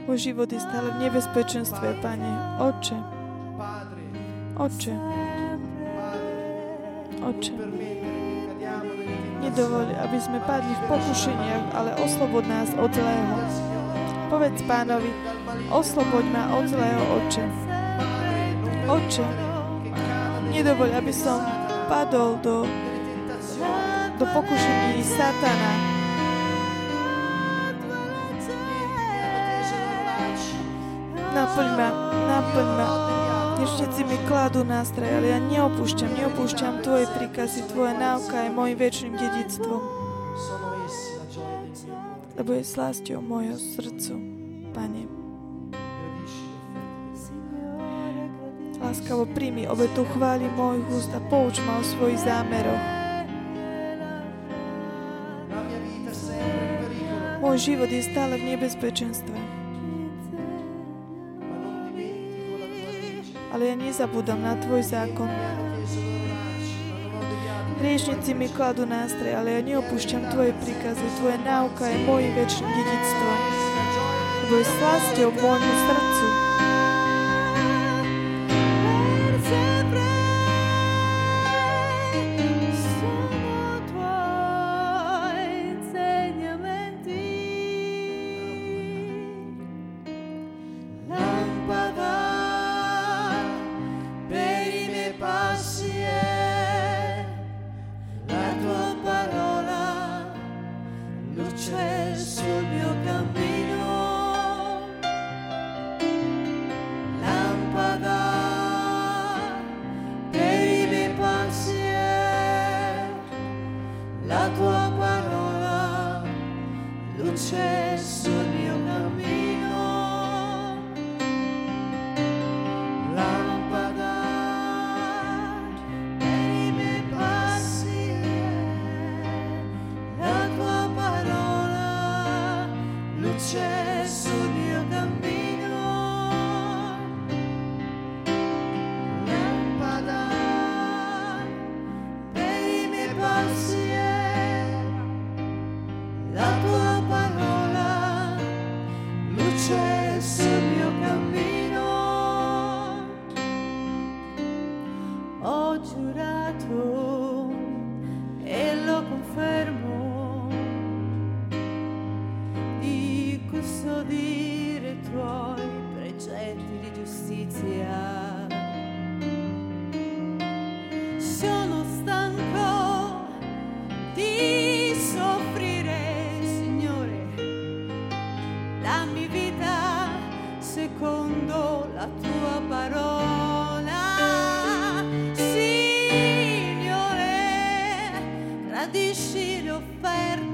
Môj život je stále v nebezpečenstve, Pane. Oče, Oče, Oče. Nedovoľ, aby sme padli v pokušeniach, ale oslobod nás od zlého. Povedz pánovi, osloboď ma od zlého, Oče. Oče, Nedovoľ, aby som padol do, do pokušení Satana. Naplň ma, naplň ma. Dnešníci mi kladú nástroj, ale ja neopúšťam, neopúšťam Tvoje príkazy. Tvoja náuka je môjim väčšným dedictvom, lebo je slásťou môjho srdcu. Pane, láskavo príjmi obetu chváli mojich úst a pouč ma o svojich zámeroch. Môj život je stále v nebezpečenstve, ali ja nie zabudam na Tvoj zakon. Hriešnici mi kladu nástroj, ali ja neopúšťam Tvoje prikaze. Tvoje nauka je moje večni dedictvo. Tvoj slasť je u môjmu srcu. Secondo la tua parola. Signore, gradisci le offerte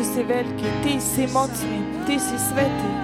Ty si veľký, Ty si mocný, Ty si svetý.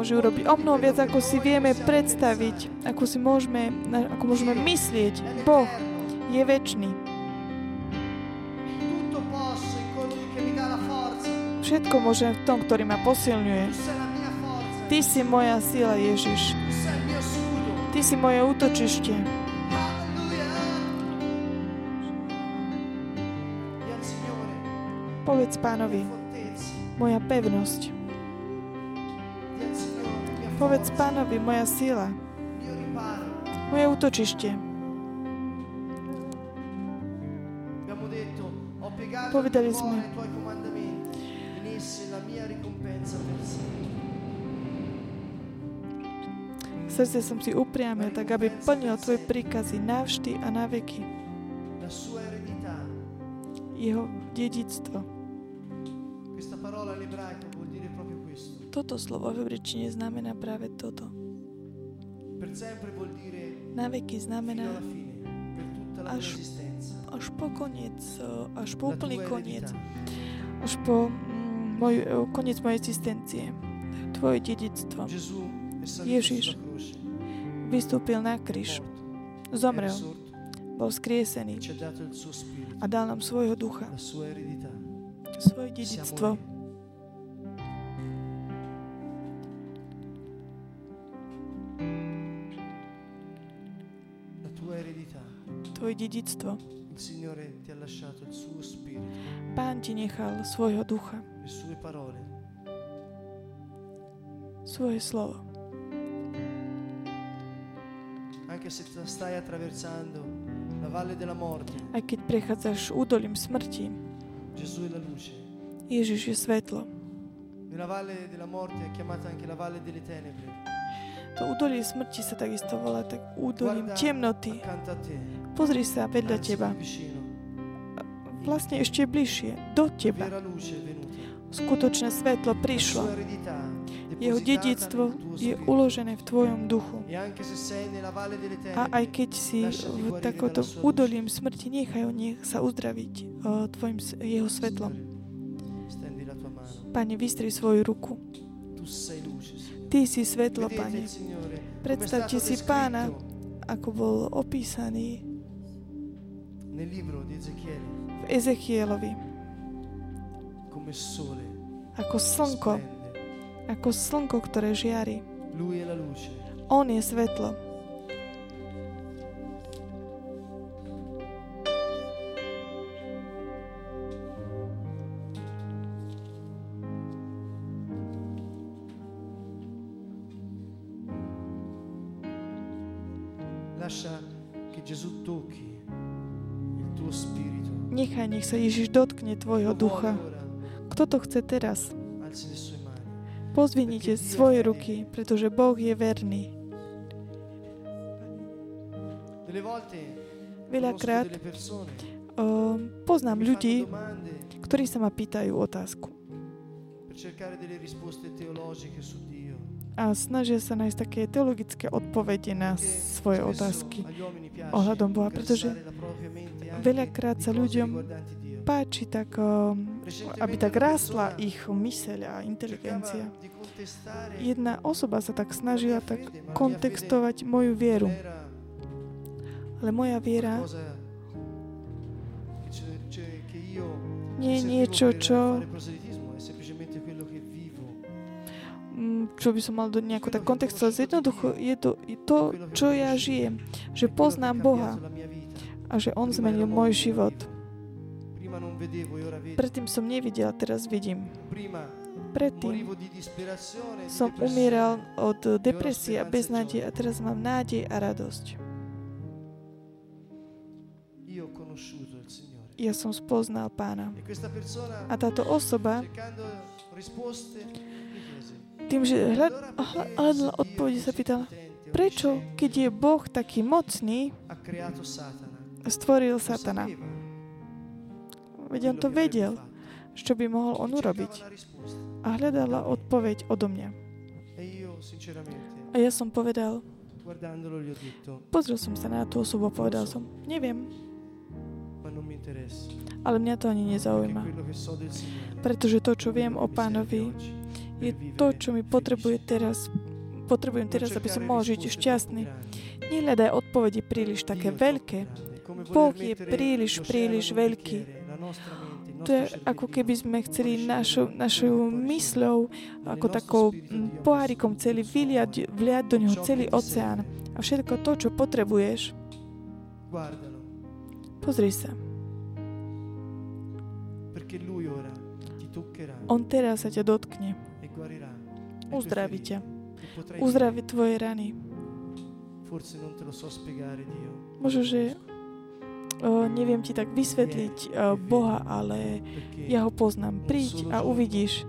Môže urobiť o mnoho viac, ako si vieme predstaviť, ako si môžeme, ako môžeme myslieť. Boh je väčší. Všetko môžem v tom, ktorý ma posilňuje. Ty si moja sila, Ježiš. Ty si moje útočište. Povedz pánovi, moja pevnosť. Povedz pánovi, moja sila, moje útočište. Povedali sme. Srdce som si upriamil, tak aby plnil tvoje príkazy navždy a na veky. Jeho dedictvo. Questa parola all'ebraico Toto slovo v hebrečine znamená práve toto. Na veky znamená Až- až po koniec, eh, až po úplný koniec, až po mm, môj, eh, koniec mojej existencie. Tvoje dedictvo. Ježiš vystúpil na kríž, zomrel, bol skriesený. A dal nám svojho ducha, svoje dedictvo. Suo spirito, Pán ti nechal svojho ducha, le sue parole. svoje slovo. Anche se t- stai attraversando la valle della morte, Aj keď prechádzaš údolím smrti, Gesù è la luce. Ježiš je svetlo. Nella valle della morte è chiamata anche la valle delle tenebre. To údolie smrti sa takisto volá tak údolím temnoty. Pozri sa vedľa teba, vicino. vlastne ešte bližšie, do teba. Skutočné svetlo prišlo. Jeho dedictvo je uložené v tvojom duchu. E A aj keď si v takomto údolím smrti, nechaj ho nech sa uzdraviť o, tvojim, jeho svetlom. Pane, vystri svoju ruku. Ty si svetlo, Pane. Predstavte si pána, ako bol opísaný nel libro di Ezechiele v Ezechielovi. come sole Ako slnko, splende. ako slnko, ktoré žiari. Lui è la luce. On je svetlo. Sa Ježiš dotkne tvojho ducha. Kto to chce teraz? Pozvinite svoje ruky, pretože Boh je verný. Veľakrát uh, poznám ľudí, ktorí sa ma pýtajú otázku a snažia sa nájsť také teologické odpovede na svoje otázky. ohľadom Boha, pretože veľakrát sa ľuďom. Páči tak, uh, aby tak rástla ich myseľ a inteligencia. Jedna osoba sa tak snažila tak kontextovať moju vieru, ale moja viera nie je niečo, čo, čo by som mal do nejako tak kontextovať. Jednoducho je to je to, čo ja žijem, že poznám Boha a že On zmenil môj život. Predtým som nevidel, teraz vidím. Predtým som umieral od depresie a beznádeje a teraz mám nádej a radosť. Ja som spoznal pána. A táto osoba, tým, že hľad, "Allora hľa- perché hľadala odpovede, sa pýtala, prečo, keď je Boh taký mocný, stvoril Satana? Veď on to vedel, čo by mohol on urobiť. A hľadala odpoveď odo mňa. A ja som povedal, pozrel som sa na tú osobu a povedal som, neviem, ale mňa to ani nezaujíma. Pretože to, čo viem o pánovi, je to, čo mi potrebuje teraz, potrebujem teraz, aby som mohol žiť šťastný. Nehľadaj odpovede príliš také veľké. Boh je príliš, príliš veľký. To je ako keby sme chceli našou riuscire mysľou, ako takou mm, pohárikom celý vyliať, vliať do neho celý oceán. A všetko to, čo potrebuješ, pozri sa. On teraz sa ťa dotkne. Uzdraví ťa. Uzdraví tvoje rany. Možno, že o, neviem ti tak vysvetliť o, Boha, ale ja ho poznám. Príď a uvidíš,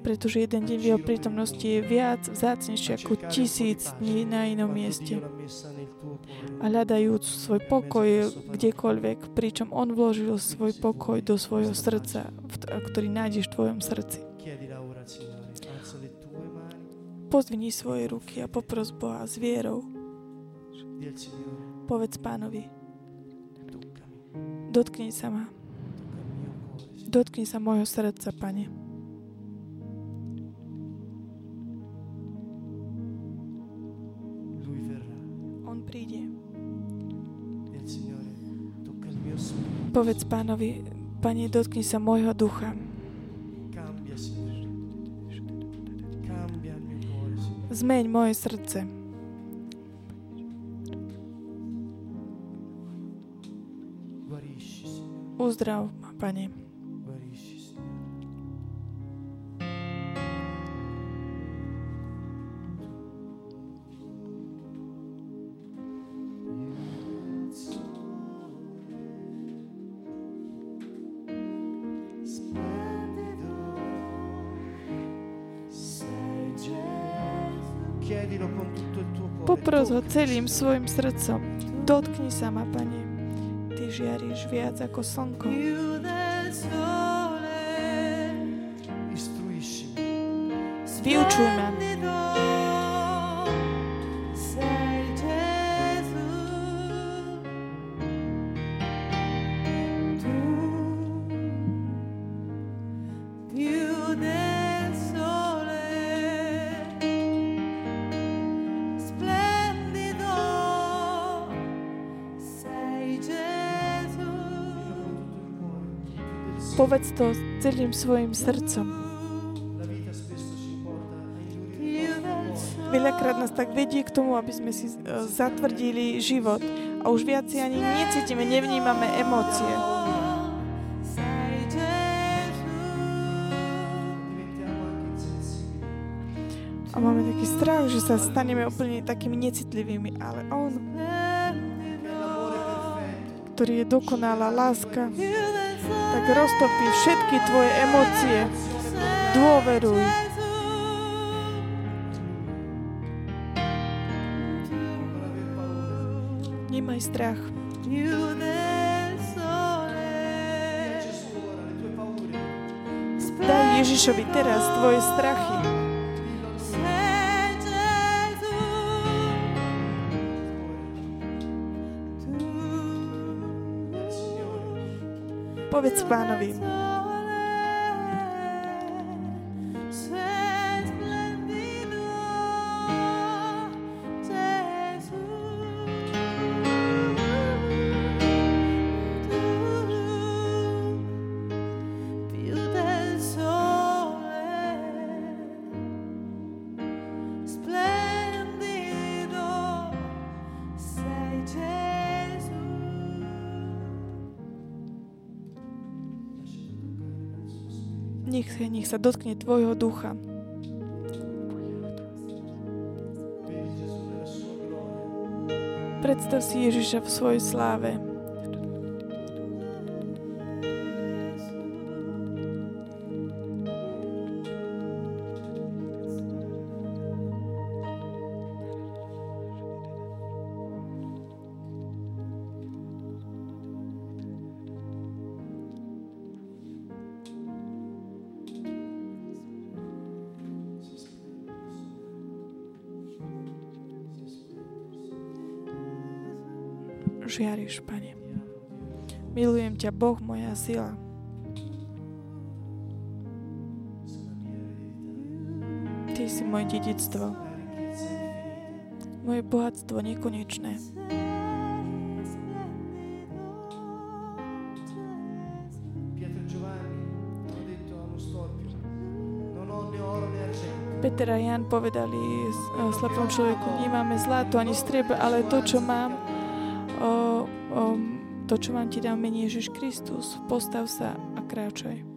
pretože jeden deň v jeho prítomnosti je viac vzácnejší ako tisíc dní na inom mieste. A hľadajúc svoj pokoj kdekoľvek, pričom on vložil svoj pokoj do svojho srdca, ktorý nájdeš v tvojom srdci. Mani, Pozdvini svoje ruky a popros Boha s vierou. Povedz pánovi, dotkni sa ma, dotkni sa môjho srdca, pane. On príde. Povedz pánovi, pane, dotkni sa môjho ducha. Zmeň moje srdce. Uzdrav ma, pane. Popros ho celým svojim srdcom. Dotkni sa ma, pane. Ty žiariš viac ako slnko. Vyučuj ma. Povedz to celým svojim srdcom. Veľakrát nás tak vedie k tomu, aby sme si uh, zatvrdili život a už viac si ani necítime, nevnímame emócie. A máme taký strach, že sa staneme úplne takými necitlivými, ale On, ktorý je dokonalá láska. Tak roztopí všetky tvoje emócie. Dôveruj. Nemaj strach. Daj Ježišovi teraz tvoje strachy. Povedz pánovi. Sa dotkne Tvojho ducha. Predstav si Ježiša v svojej sláve. Žiariš, Pane. Milujem ťa, Boh, moja sila. Ty si moje dedictvo. Moje bohatstvo nekonečné. Peter a Jan povedali slepom človeku, nemáme zlato ani striebro, ale to, čo mám, o, to, čo vám ti dám mení Ježiš Kristus. Postav sa a kráčaj.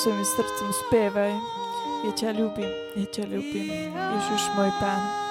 Svojim srdcom spievaj. Ja ťa ľúbim, ja ťa ľúbim. Ježiš môj Pán.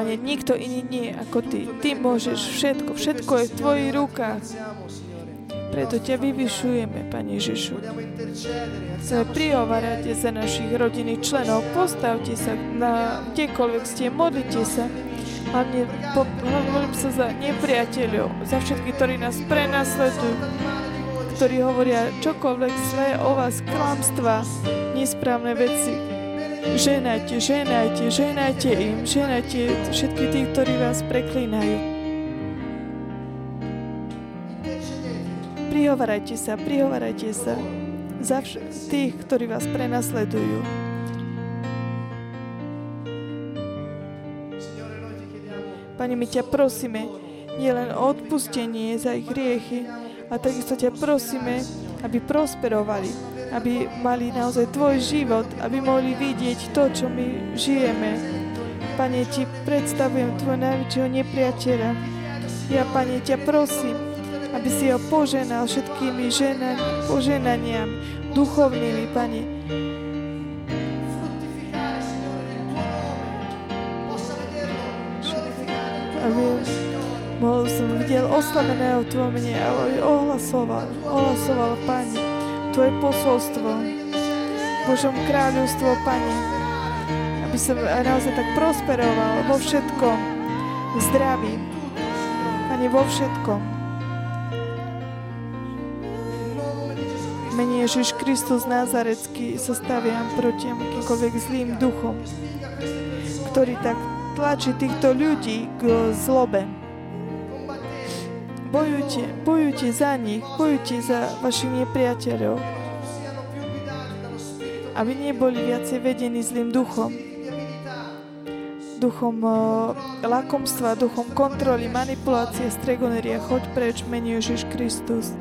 Pane, nikto iný nie ako Ty. Ty môžeš všetko, všetko je v Tvojich rukách. Preto ťa vyvyšujeme, Pane Ježišu. Chceme prihovárať za našich rodinných členov. Postavte sa na kdekoľvek ste, modlite sa. Hlavne po, modlím sa za nepriateľov, za všetkých, ktorí nás prenasledujú, ktorí hovoria čokoľvek zlé o vás, klamstva, nesprávne veci. Ženajte, ženajte, ženajte im, ženajte všetky tých, ktorí vás preklínajú. Prihovarajte sa, prihovarajte sa za vš- tých, ktorí vás prenasledujú. Pane, my ťa prosíme nielen o odpustenie za ich hriechy, a takisto ťa prosíme, aby prosperovali, aby mali naozaj Tvoj život, aby mohli vidieť to, čo my žijeme. Pane, Ti predstavujem Tvoj najväčšieho nepriateľa. Ja, Pane, ťa prosím, aby si ho poženal všetkými žena, poženaniami duchovnými, Pane. Aby mohol som videl oslaveného v Tvojom mene a ohlasoval, ohlasoval, Pane, Tvoje posolstvo, Božom kráľovstvo, Pane, aby som aj naozaj tak prosperoval vo všetkom, zdraví, Pane, vo všetkom. V mene Ježiš Kristus Nazarecký sa staviam proti akýmkoľvek zlým duchom, ktorý tak tlačí týchto ľudí k zlobe. Bojujte, bojujte za nich, bojujte za vašich nepriateľov, aby neboli viacej vedení zlým duchom, duchom uh, lakomstva, duchom kontroly, manipulácie, stregoneria. Choď preč, mene Ježiš Kristus.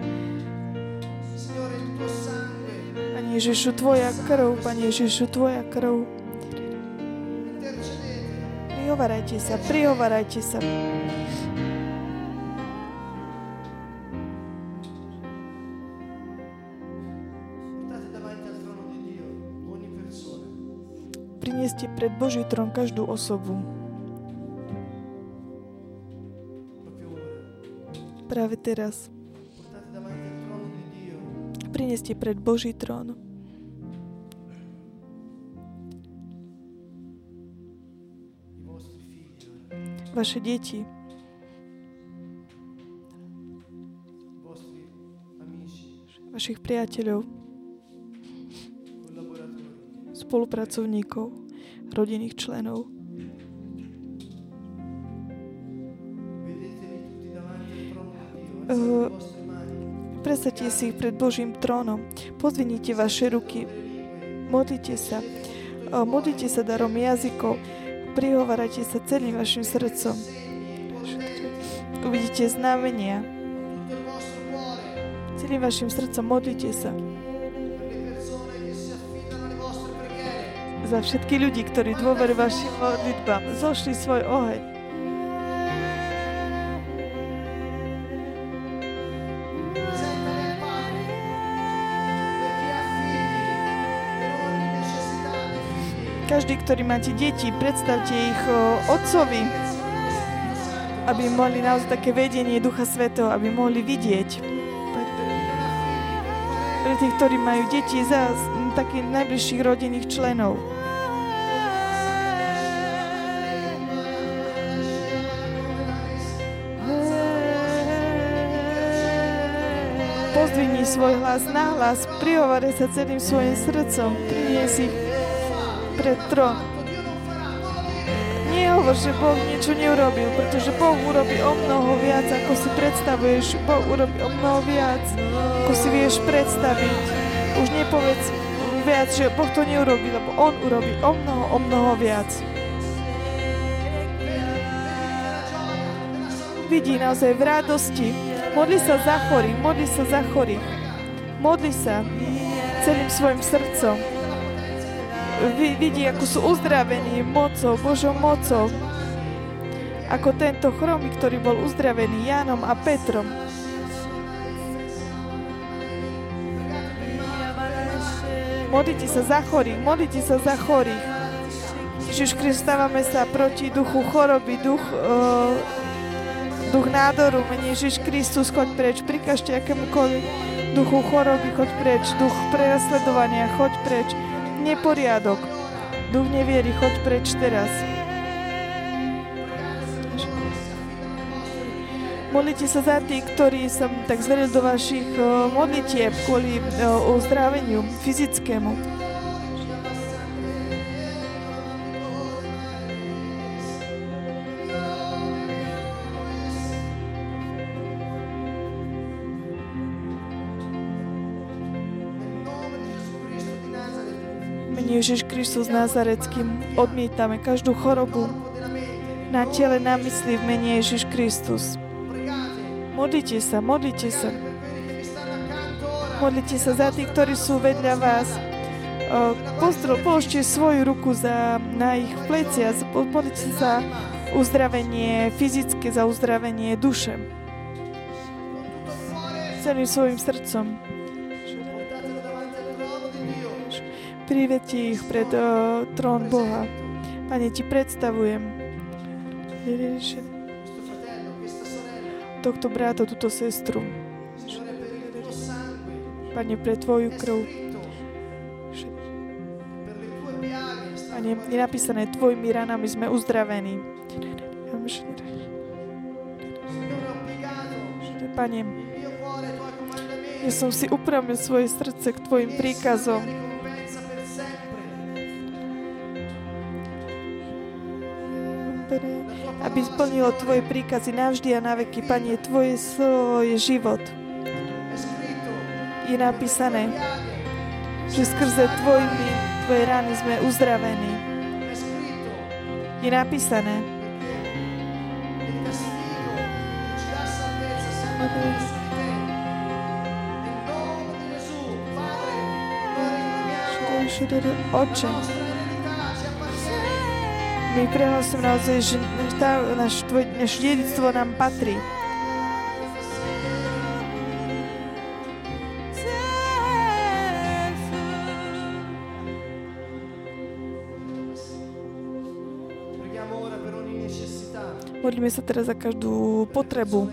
Pane Ježišu, Tvoja krv, Pane Ježišu, Tvoja krv. Prihovarajte sa, prihovarajte sa. Prineste pred Boží trón každú osobu. Práve teraz. Prineste pred Boží trón vaše deti, vašich priateľov, spolupracovníkov, rodinných členov. Mani. Predstavte si ich pred Božím trónom. Pozvinite vaše ruky. Modlite sa. O, Modlite sa darom jazykov. Prihovárajte sa celým vašim srdcom. Uvidíte znamenia. Celým vašim srdcom modlite sa. Za všetky ľudí, ktorí dôverujú vašim modlitbám, zošli svoj oheň. Každý, ktorý máte deti, predstavte ich otcovi, aby mohli naozaj také vedenie Ducha Svetého, aby mohli vidieť. Pre tých, ktorí majú deti za takých najbližších rodinných členov. Pozdvihni svoj hlas na hlas, prihovare sa celým svojim srdcom, prinies ich pred trón. Nehovor, že Boh niečo neurobil, pretože Boh urobí o mnoho viac, ako si predstavuješ. Boh urobí o mnoho viac, ako si vieš predstaviť. Už nepovedz viac, že Boh to neurobil, lebo On urobí o mnoho, o mnoho viac. Vidí naozaj v radosti. Modli sa za chorých, modli sa za chorých. Modli sa celým svojim srdcom. Vi- vidí, ako sú uzdravení mocou, Božou mocou. Ako tento chromý, ktorý bol uzdravený Jánom a Petrom. Modlite sa za chorých, modlite sa za chorých. Ježiš Kristus, stávame sa proti duchu choroby, duch, uh, duch nádoru, mene Ježiš Kristus, choď preč, prikažte akémukoľvek duchu choroby, choď preč, duch prenasledovania, choď preč, neporiadok, duch neviery, choď preč teraz. Modlite sa za tých, ktorí sa tak zverili do vašich uh, modlitieb kvôli uzdraveniu fyzickému. Ježiš Kristus Nazareckým odmietame každú chorobu na tele, na mysli v mene Ježiš Kristus. Modlite sa, modlite sa. Modlite sa za tých, ktorí sú vedľa vás. O, Postro, položte svoju ruku za, na ich plecia. Modlite sa za uzdravenie fyzické, za uzdravenie duše. Celým svojim srdcom. Privedte ich pred o, trón Boha. Pane, ti predstavujem tohto brata, túto sestru. Pane, pre Tvoju krv. Pane, je napísané, Tvojimi ranami sme uzdravení. Pane, ja som si upravil svoje srdce k Tvojim príkazom. Pane, aby splnilo Tvoje príkazy navždy a na veky. Pane, Tvoje slovo je život. Je napísané, že skrze Tvojimi, Tvoje rany sme uzdravení. Je napísané, castigo my prehlasujeme naozaj, že tá, naš, tvoj, naše dedictvo nám patrí. Modlíme sa teraz za každú potrebu,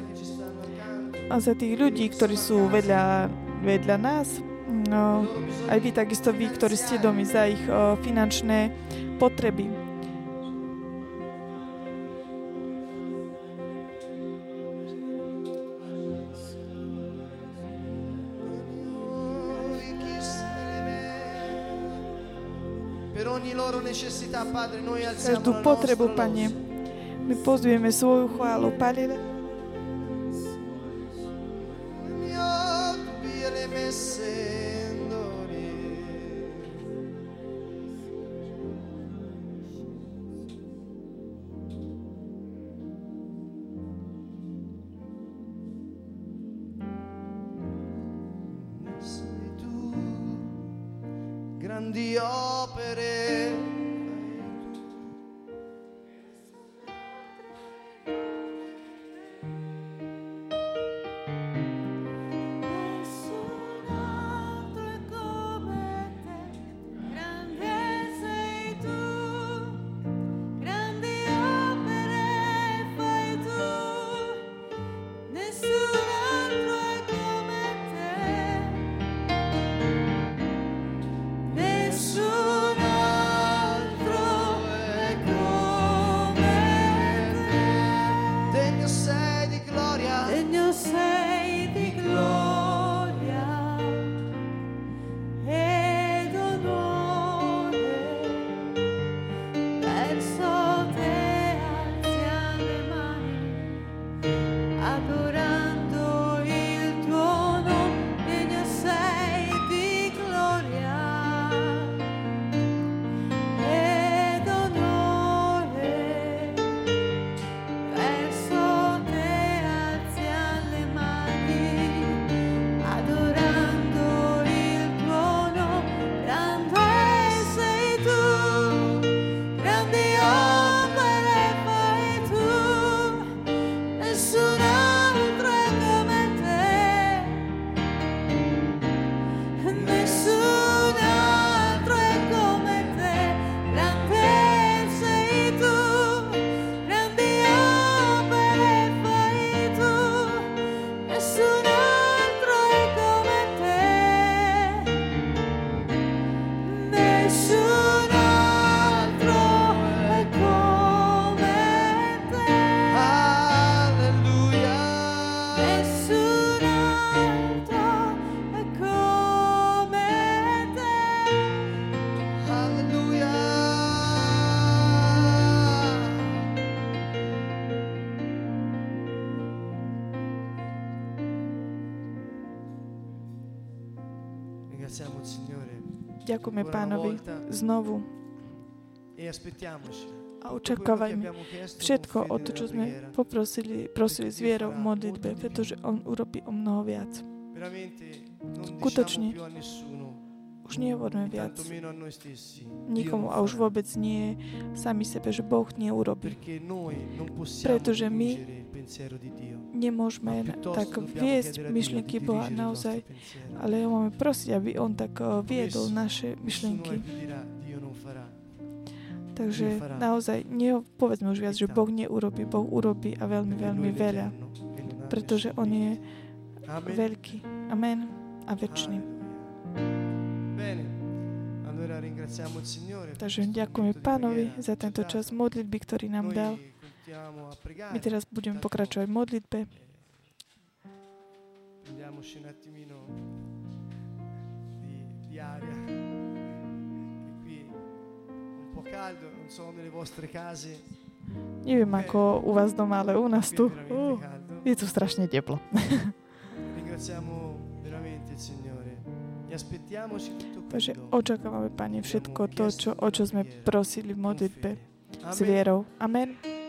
a za tých ľudí, ktorí sú vedľa, vedľa nás, no, aj vy takisto vy, ktorí ste domy za ich o, finančné potreby. Každú potrebu, Pane, my pozdvujeme svoju chválu. Pane, ďakujeme Pánovi znovu. E a očakávajme všetko o to, čo sme poprosili, prosili s vierou v modlitbe, pretože On urobí o mnoho viac. Skutočne. Už nehovoríme viac. Nikomu a už vôbec nie sami sebe, že Boh neurobí. Pretože my Nemôžeme tak viesť myšlienky Boha naozaj, ale ja máme prosiť, aby On tak eh, viedol naše myšlienky. Takže naozaj nepovedzme už viac, že. Boh neurobí. Boh urobí a veľmi, veľmi veľa. Pretože On je veľký. Amen. A väčší. Takže ďakujeme Pánovi za tento čas modlitby, ktorý nám dal. My teraz budeme pokračovať v modlitbe. eh, Prendiamoci un attimino di, di aria. Che qui un po' caldo, non so nelle vostre case. Neviem ako u vás doma, ale u nás tu. Uh, je tu strašne teplo. Ringraziamo veramente il Signore e Takže očakávame, Pane, všetko to, čo, o čo sme prosili v modlitbe s vierou. Amen.